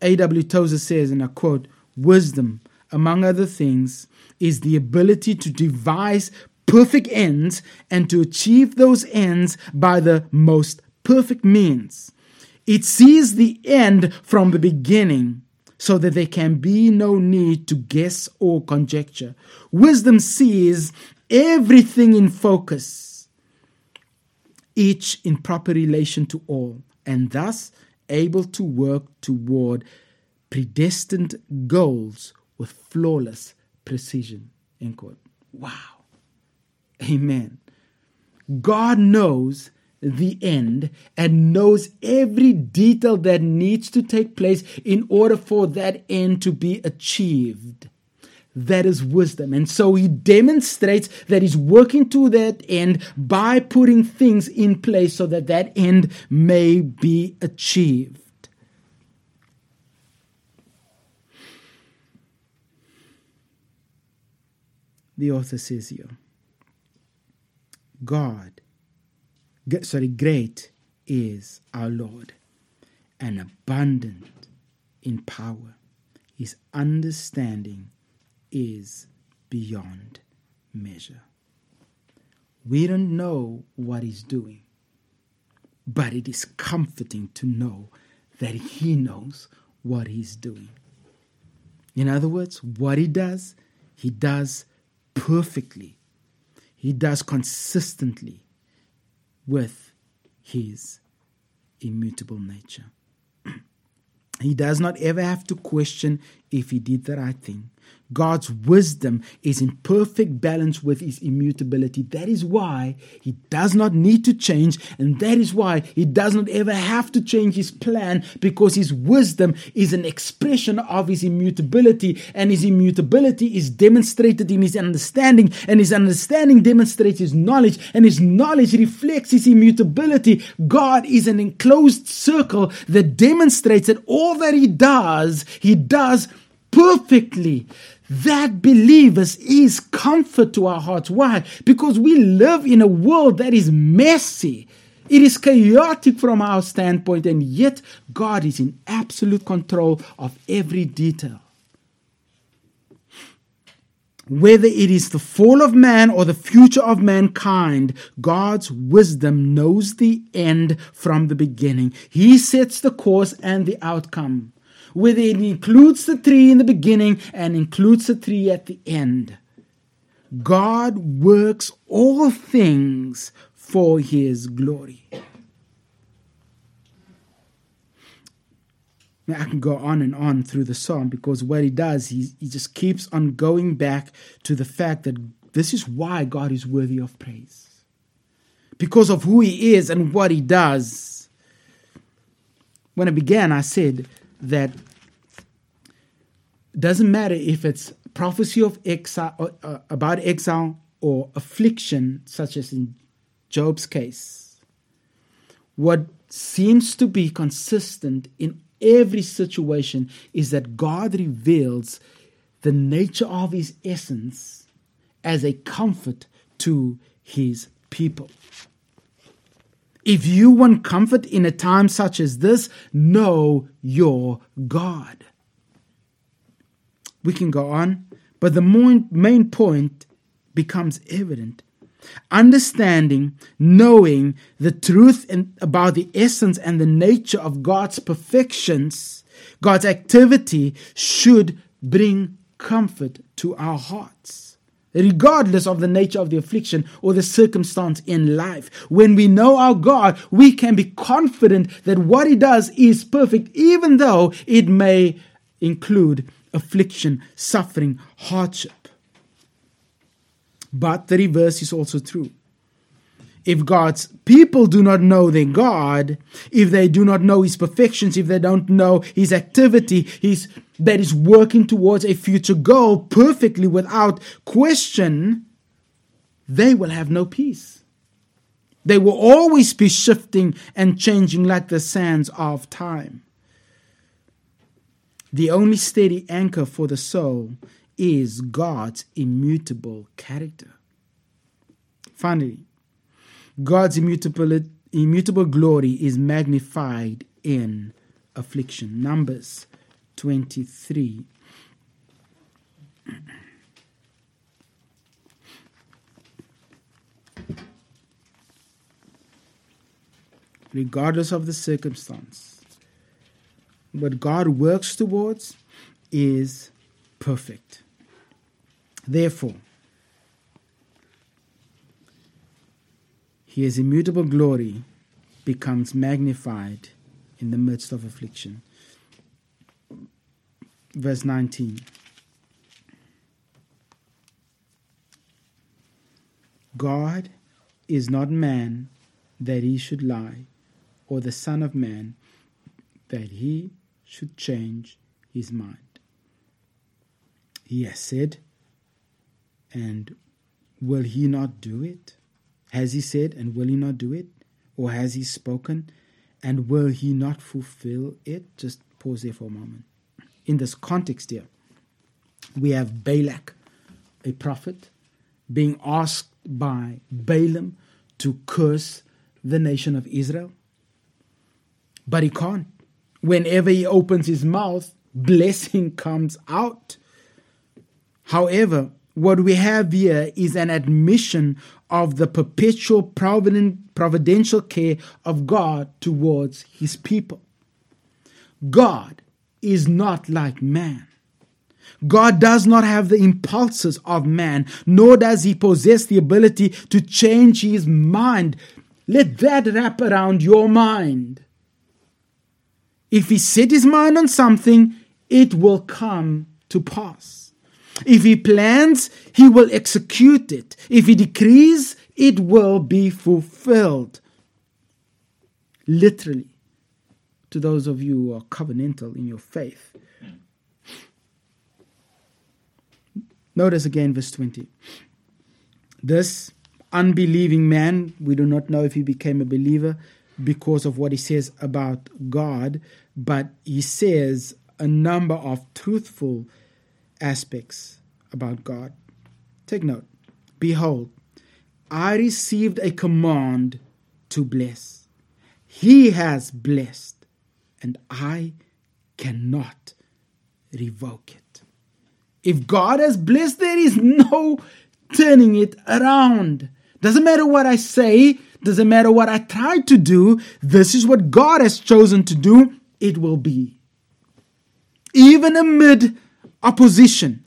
S1: A.W. Tozer says, and I quote, Wisdom, among other things, is the ability to devise perfect ends and to achieve those ends by the most perfect means. It sees the end from the beginning so that there can be no need to guess or conjecture. Wisdom sees everything in focus, each in proper relation to all, and thus able to work toward predestined goals with flawless precision. End quote. Wow. Amen. God knows the end and knows every detail that needs to take place in order for that end to be achieved. That is wisdom. And so he demonstrates that he's working to that end by putting things in place so that that end may be achieved. The author says here God sorry, great is our Lord and abundant in power. His understanding is beyond measure. We don't know what He's doing, but it is comforting to know that He knows what He's doing. In other words, what He does, He does perfectly, He does consistently with his immutable nature. he does not ever have to question if he did the right thing. God's wisdom is in perfect balance with his immutability. That is why he does not need to change, and that is why he does not ever have to change his plan because his wisdom is an expression of his immutability, and his immutability is demonstrated in his understanding, and his understanding demonstrates his knowledge, and his knowledge reflects his immutability. God is an enclosed circle that demonstrates that all that he does, he does perfectly. That believers is comfort to our hearts. Why? Because we live in a world that is messy. It is chaotic from our standpoint, and yet God is in absolute control of every detail. Whether it is the fall of man or the future of mankind, God's wisdom knows the end from the beginning. He sets the course and the outcome whether it includes the three in the beginning and includes the three at the end. God works all things for his glory. I can go on and on through the psalm because what he does, he, he just keeps on going back to the fact that this is why God is worthy of praise. Because of who he is and what he does. When I began, I said that doesn't matter if it's prophecy of exile uh, uh, about exile or affliction, such as in Job's case. What seems to be consistent in every situation is that God reveals the nature of His essence as a comfort to His people. If you want comfort in a time such as this, know your God. We can go on, but the main point becomes evident. Understanding, knowing the truth about the essence and the nature of God's perfections God's activity should bring comfort to our hearts. Regardless of the nature of the affliction or the circumstance in life, when we know our God, we can be confident that what He does is perfect, even though it may include affliction, suffering, hardship. But the reverse is also true. If God's people do not know their God, if they do not know His perfections, if they don't know His activity, His that is working towards a future goal perfectly without question, they will have no peace. They will always be shifting and changing like the sands of time. The only steady anchor for the soul is God's immutable character. Finally, God's immutable, immutable glory is magnified in affliction. Numbers 23. Regardless of the circumstance, what God works towards is perfect. Therefore, his immutable glory becomes magnified in the midst of affliction. Verse 19. God is not man that he should lie, or the Son of Man that he should change his mind. He has said, and will he not do it? Has he said, and will he not do it? Or has he spoken, and will he not fulfill it? Just pause there for a moment. In this context here, we have Balak, a prophet, being asked by Balaam to curse the nation of Israel. But he can't. Whenever he opens his mouth, blessing comes out. However, what we have here is an admission of the perpetual providential care of God towards his people. God is not like man. God does not have the impulses of man, nor does he possess the ability to change his mind. Let that wrap around your mind. If he set his mind on something, it will come to pass. If he plans, he will execute it. If he decrees, it will be fulfilled. Literally, to those of you who are covenantal in your faith. Notice again verse 20. This unbelieving man, we do not know if he became a believer because of what he says about God, but he says a number of truthful aspects about God. Take note. Behold, I received a command to bless. He has blessed, and I cannot revoke it. If God has blessed, there is no turning it around. Doesn't matter what I say, doesn't matter what I try to do, this is what God has chosen to do, it will be. Even amid opposition.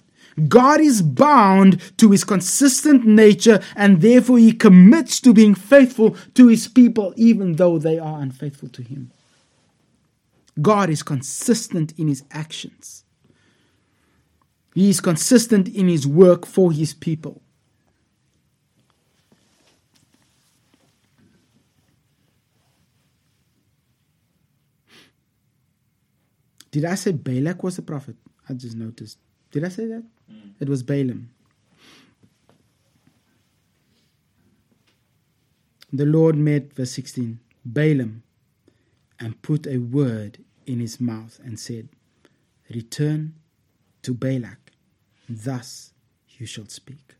S1: God is bound to his consistent nature and therefore he commits to being faithful to his people even though they are unfaithful to him. God is consistent in his actions. He is consistent in his work for his people. Did I say Balak was a prophet? I just noticed. Did I say that? Mm. It was Balaam. The Lord met, verse 16, Balaam and put a word in his mouth and said, Return to Balak, thus you shall speak.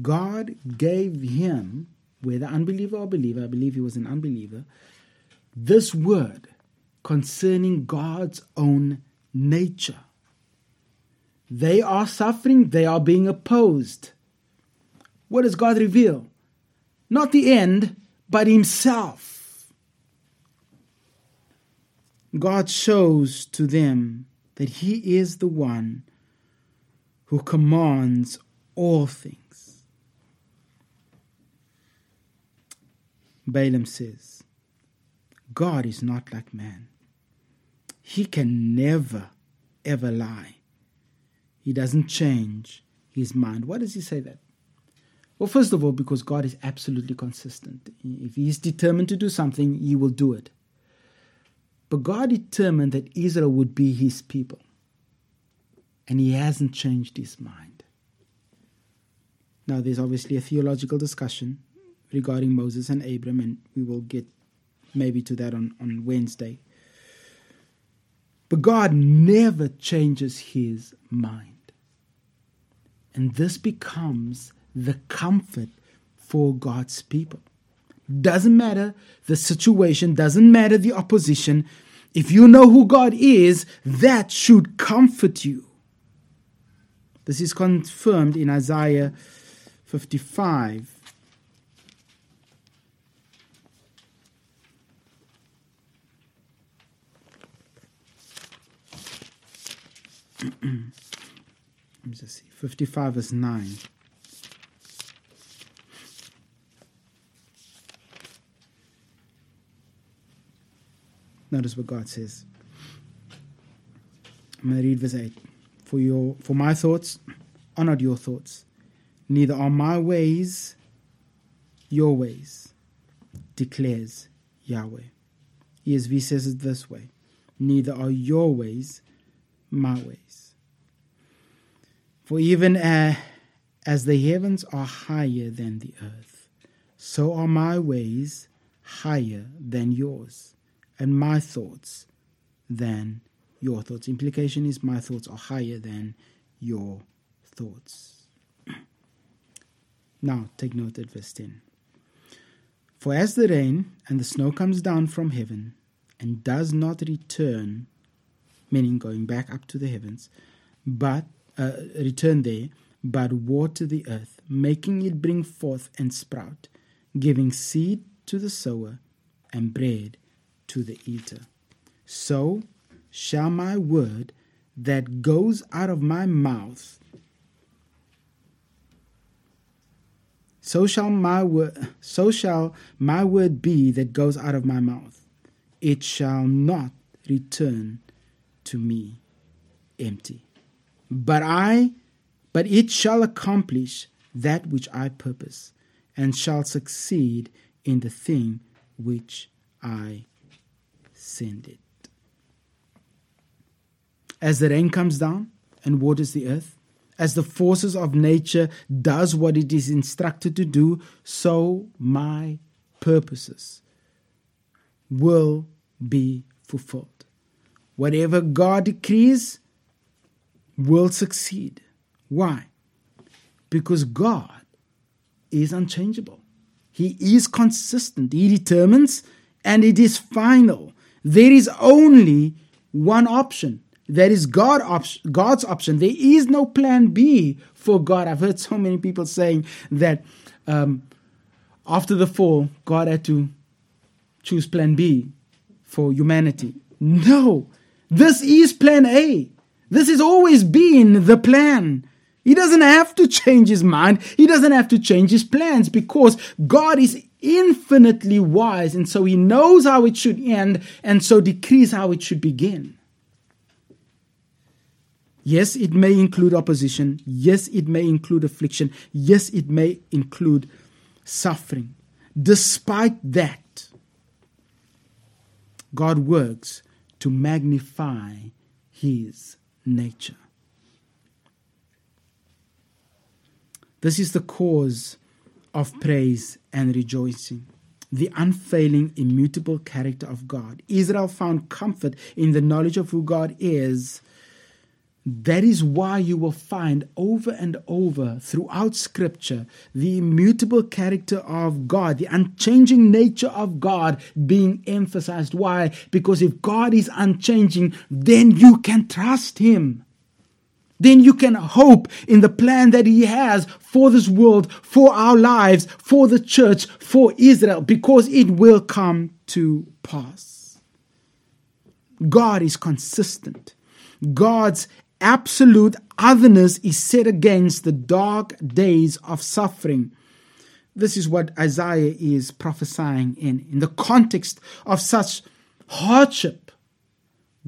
S1: God gave him, whether unbeliever or believer, I believe he was an unbeliever, this word concerning God's own nature. They are suffering, they are being opposed. What does God reveal? Not the end, but Himself. God shows to them that He is the one who commands all things. Balaam says, God is not like man. He can never, ever lie. He doesn't change his mind. Why does he say that? Well, first of all, because God is absolutely consistent. If He is determined to do something, He will do it. But God determined that Israel would be His people. And He hasn't changed His mind. Now, there's obviously a theological discussion regarding Moses and Abram, and we will get maybe to that on, on Wednesday. But God never changes His mind. And this becomes the comfort for God's people. Doesn't matter the situation, doesn't matter the opposition. If you know who God is, that should comfort you. This is confirmed in Isaiah 55. Let me just see. 55 verse 9. Notice what God says. I'm going to read verse 8. For, your, for my thoughts are not your thoughts, neither are my ways your ways, declares Yahweh. ESV says it this way Neither are your ways my ways. For even uh, as the heavens are higher than the earth, so are my ways higher than yours and my thoughts than your thoughts. Implication is my thoughts are higher than your thoughts. now, take note at verse 10. For as the rain and the snow comes down from heaven and does not return, meaning going back up to the heavens, but uh, return there, but water the earth, making it bring forth and sprout, giving seed to the sower and bread to the eater. So shall my word that goes out of my mouth so shall my word so shall my word be that goes out of my mouth it shall not return to me empty but i but it shall accomplish that which i purpose and shall succeed in the thing which i send it. As the rain comes down and waters the earth, as the forces of nature does what it is instructed to do, so my purposes will be fulfilled. Whatever God decrees will succeed. Why? Because God is unchangeable. He is consistent. He determines and it is final. There is only one option. That is God op- God's option. There is no plan B for God. I've heard so many people saying that um, after the fall, God had to choose plan B for humanity. No, this is plan A. This has always been the plan. He doesn't have to change his mind. He doesn't have to change his plans because God is infinitely wise, and so he knows how it should end, and so decrees how it should begin. Yes, it may include opposition. Yes, it may include affliction. Yes, it may include suffering. Despite that, God works to magnify his nature. This is the cause of praise and rejoicing. The unfailing, immutable character of God. Israel found comfort in the knowledge of who God is. That is why you will find over and over throughout Scripture the immutable character of God, the unchanging nature of God being emphasized. Why? Because if God is unchanging, then you can trust Him then you can hope in the plan that He has for this world, for our lives, for the church, for Israel, because it will come to pass. God is consistent. God's absolute otherness is set against the dark days of suffering. This is what Isaiah is prophesying in. In the context of such hardship,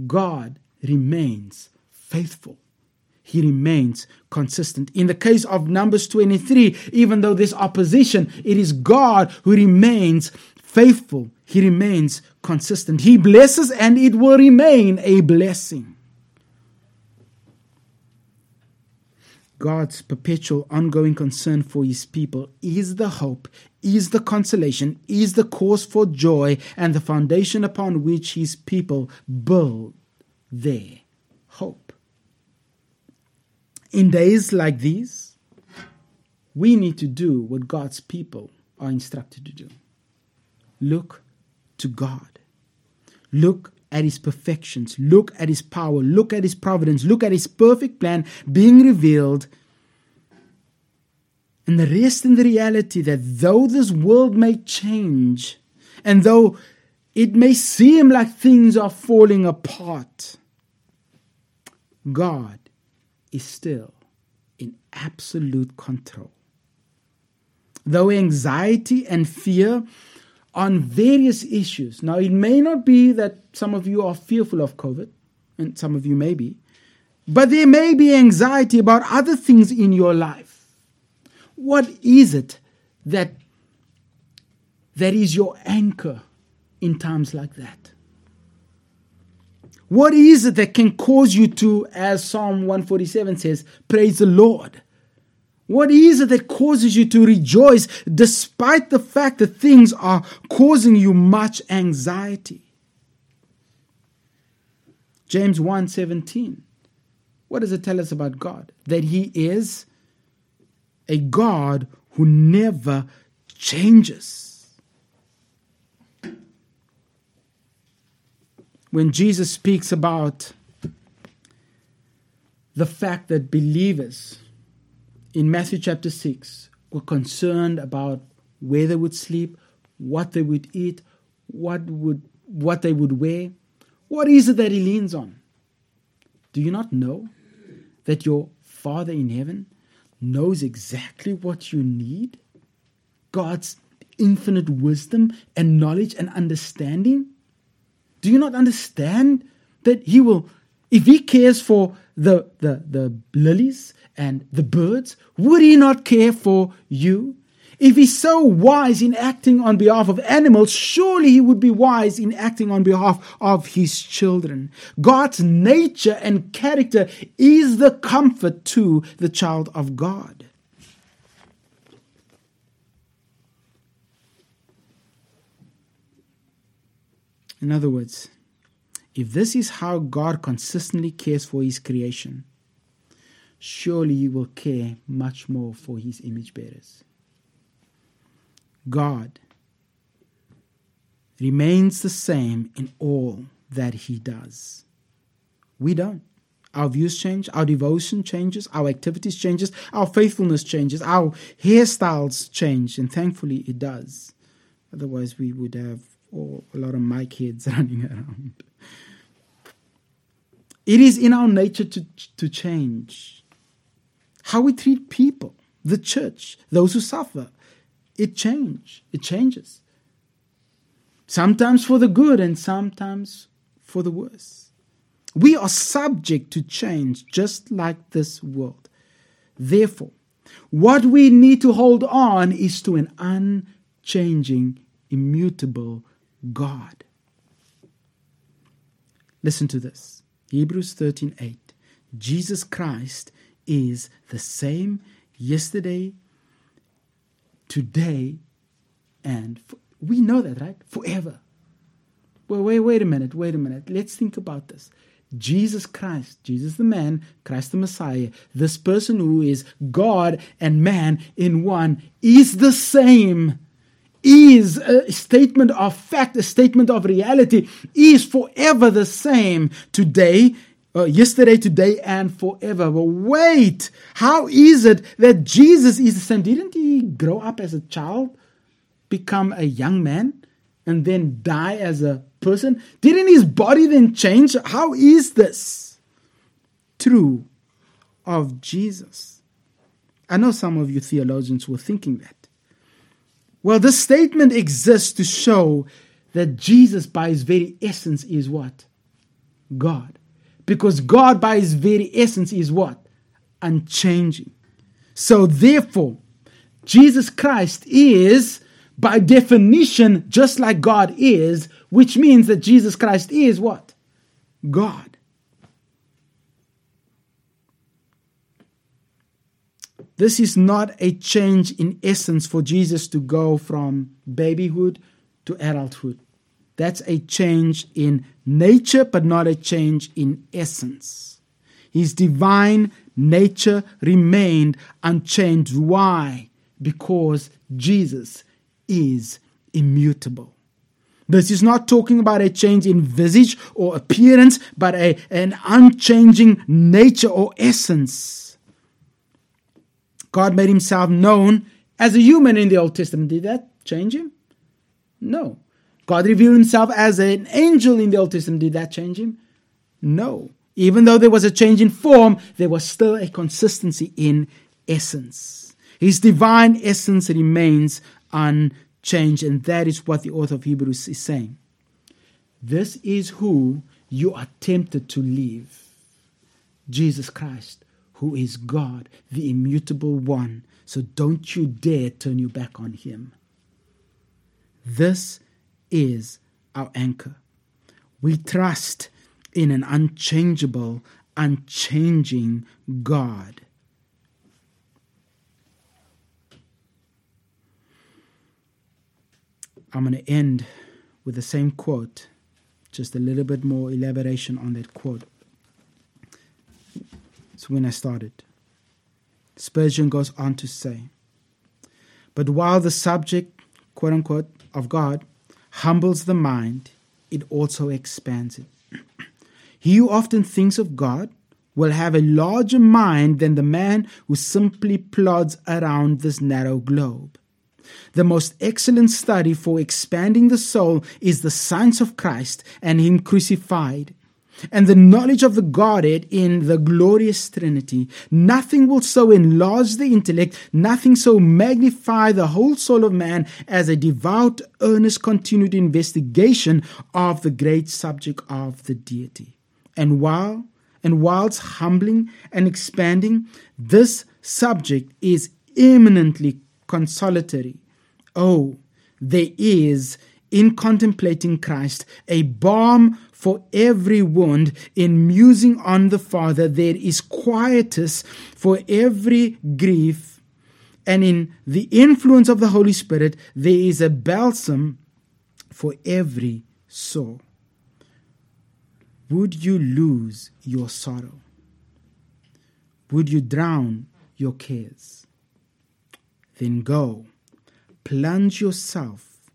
S1: God remains faithful. He remains consistent. In the case of Numbers 23, even though there's opposition, it is God who remains faithful. He remains consistent. He blesses and it will remain a blessing. God's perpetual, ongoing concern for his people is the hope, is the consolation, is the cause for joy, and the foundation upon which his people build their hope. In days like these, we need to do what God's people are instructed to do look to God. Look at his perfections, look at his power, look at his providence, look at his perfect plan being revealed. And the rest in the reality that though this world may change, and though it may seem like things are falling apart, God is still in absolute control. Though anxiety and fear on various issues. Now, it may not be that some of you are fearful of COVID, and some of you may be, but there may be anxiety about other things in your life. What is it that, that is your anchor in times like that? What is it that can cause you to, as Psalm 147 says, praise the Lord? What is it that causes you to rejoice despite the fact that things are causing you much anxiety? James 1:17. What does it tell us about God? That he is a God who never changes. When Jesus speaks about the fact that believers in Matthew chapter 6 were concerned about where they would sleep, what they would eat, what would what they would wear. What is it that he leans on? Do you not know that your Father in heaven knows exactly what you need? God's infinite wisdom and knowledge and understanding? Do you not understand that He will, if He cares for the, the, the lilies and the birds, would he not care for you? If he's so wise in acting on behalf of animals, surely he would be wise in acting on behalf of his children. God's nature and character is the comfort to the child of God. In other words, if this is how God consistently cares for his creation, surely you will care much more for his image bearers. God remains the same in all that he does. We don't. Our views change, our devotion changes, our activities changes, our faithfulness changes, our hairstyles change, and thankfully it does. Otherwise, we would have a lot of my kids running around. It is in our nature to, to change how we treat people, the church, those who suffer. It change. It changes. Sometimes for the good and sometimes for the worse. We are subject to change just like this world. Therefore, what we need to hold on is to an unchanging, immutable God. Listen to this. Hebrews 13:8. Jesus Christ is the same yesterday, today, and for, we know that, right? Forever. Well, wait, wait a minute, wait a minute. Let's think about this. Jesus Christ, Jesus the man, Christ the Messiah, this person who is God and man in one, is the same, is a statement of fact, a statement of reality, is forever the same today, uh, yesterday, today, and forever. But wait, how is it that Jesus is the same? Didn't he grow up as a child, become a young man, and then die as a person? Didn't his body then change? How is this true of Jesus? I know some of you theologians were thinking that. Well, this statement exists to show that Jesus, by his very essence, is what? God. Because God, by his very essence, is what? Unchanging. So, therefore, Jesus Christ is, by definition, just like God is, which means that Jesus Christ is what? God. This is not a change in essence for Jesus to go from babyhood to adulthood. That's a change in nature, but not a change in essence. His divine nature remained unchanged. Why? Because Jesus is immutable. This is not talking about a change in visage or appearance, but a, an unchanging nature or essence. God made himself known as a human in the Old Testament. Did that change him? No. God revealed himself as an angel in the Old Testament. Did that change him? No. Even though there was a change in form, there was still a consistency in essence. His divine essence remains unchanged, and that is what the author of Hebrews is saying. This is who you are tempted to leave Jesus Christ who is God, the immutable one. So don't you dare turn your back on him. This is our anchor. We trust in an unchangeable, unchanging God. I'm going to end with the same quote, just a little bit more elaboration on that quote. It's when I started. Spurgeon goes on to say, But while the subject, quote unquote, of God humbles the mind, it also expands it. he who often thinks of God will have a larger mind than the man who simply plods around this narrow globe. The most excellent study for expanding the soul is the science of Christ and Him crucified and the knowledge of the Godhead in the glorious Trinity. Nothing will so enlarge the intellect, nothing so magnify the whole soul of man as a devout, earnest, continued investigation of the great subject of the deity. And while and whilst humbling and expanding, this subject is eminently consolatory. Oh, there is in contemplating Christ a balm for every wound, in musing on the Father, there is quietus for every grief, and in the influence of the Holy Spirit, there is a balsam for every soul. Would you lose your sorrow? Would you drown your cares? Then go, plunge yourself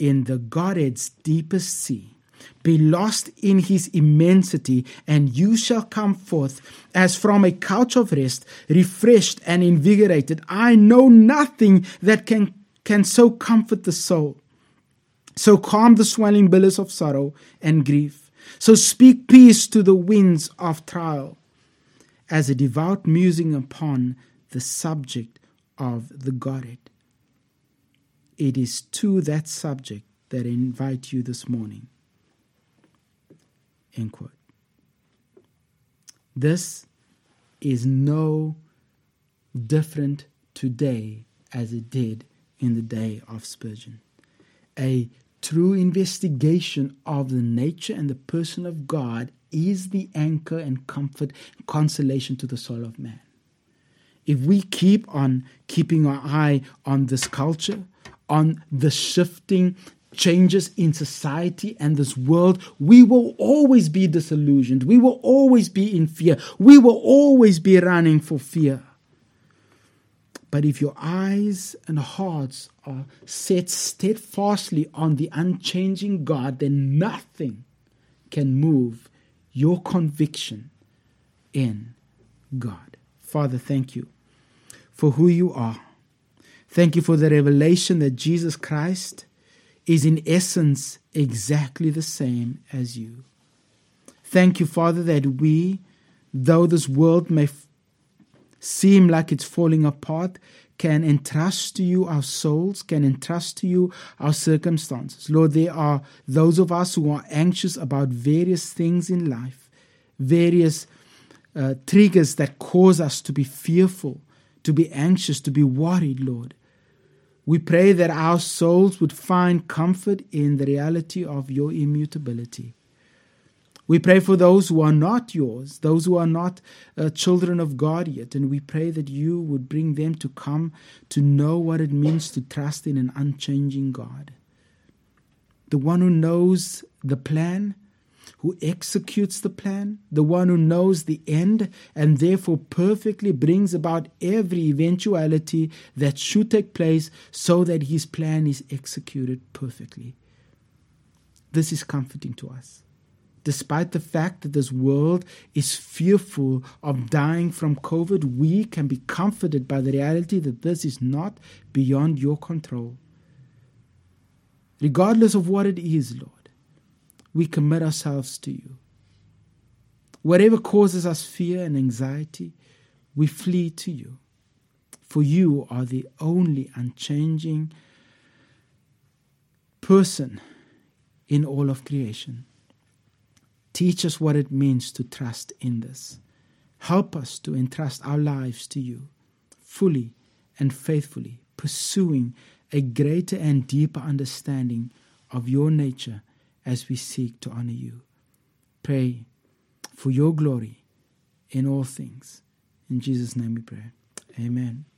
S1: in the Godhead's deepest sea be lost in his immensity, and you shall come forth as from a couch of rest, refreshed and invigorated. I know nothing that can, can so comfort the soul, so calm the swelling billows of sorrow and grief, so speak peace to the winds of trial, as a devout musing upon the subject of the Godhead. It is to that subject that I invite you this morning. End quote. This is no different today as it did in the day of Spurgeon. A true investigation of the nature and the person of God is the anchor and comfort and consolation to the soul of man. If we keep on keeping our eye on this culture, on the shifting changes in society and this world, we will always be disillusioned. We will always be in fear. We will always be running for fear. But if your eyes and hearts are set steadfastly on the unchanging God, then nothing can move your conviction in God. Father, thank you for who you are. Thank you for the revelation that Jesus Christ is in essence exactly the same as you. Thank you, Father, that we, though this world may f- seem like it's falling apart, can entrust to you our souls, can entrust to you our circumstances. Lord, there are those of us who are anxious about various things in life, various uh, triggers that cause us to be fearful, to be anxious, to be worried, Lord. We pray that our souls would find comfort in the reality of your immutability. We pray for those who are not yours, those who are not uh, children of God yet, and we pray that you would bring them to come to know what it means to trust in an unchanging God. The one who knows the plan, who executes the plan, the one who knows the end, and therefore perfectly brings about every eventuality that should take place so that his plan is executed perfectly. This is comforting to us despite the fact that this world is fearful of dying from COVID, we can be comforted by the reality that this is not beyond your control. Regardless of what it is, Lord, we commit ourselves to you. Whatever causes us fear and anxiety, we flee to you. For you are the only unchanging person in all of creation. Teach us what it means to trust in this. Help us to entrust our lives to you fully and faithfully, pursuing a greater and deeper understanding of your nature as we seek to honor you. Pray for your glory in all things. In Jesus' name we pray. Amen.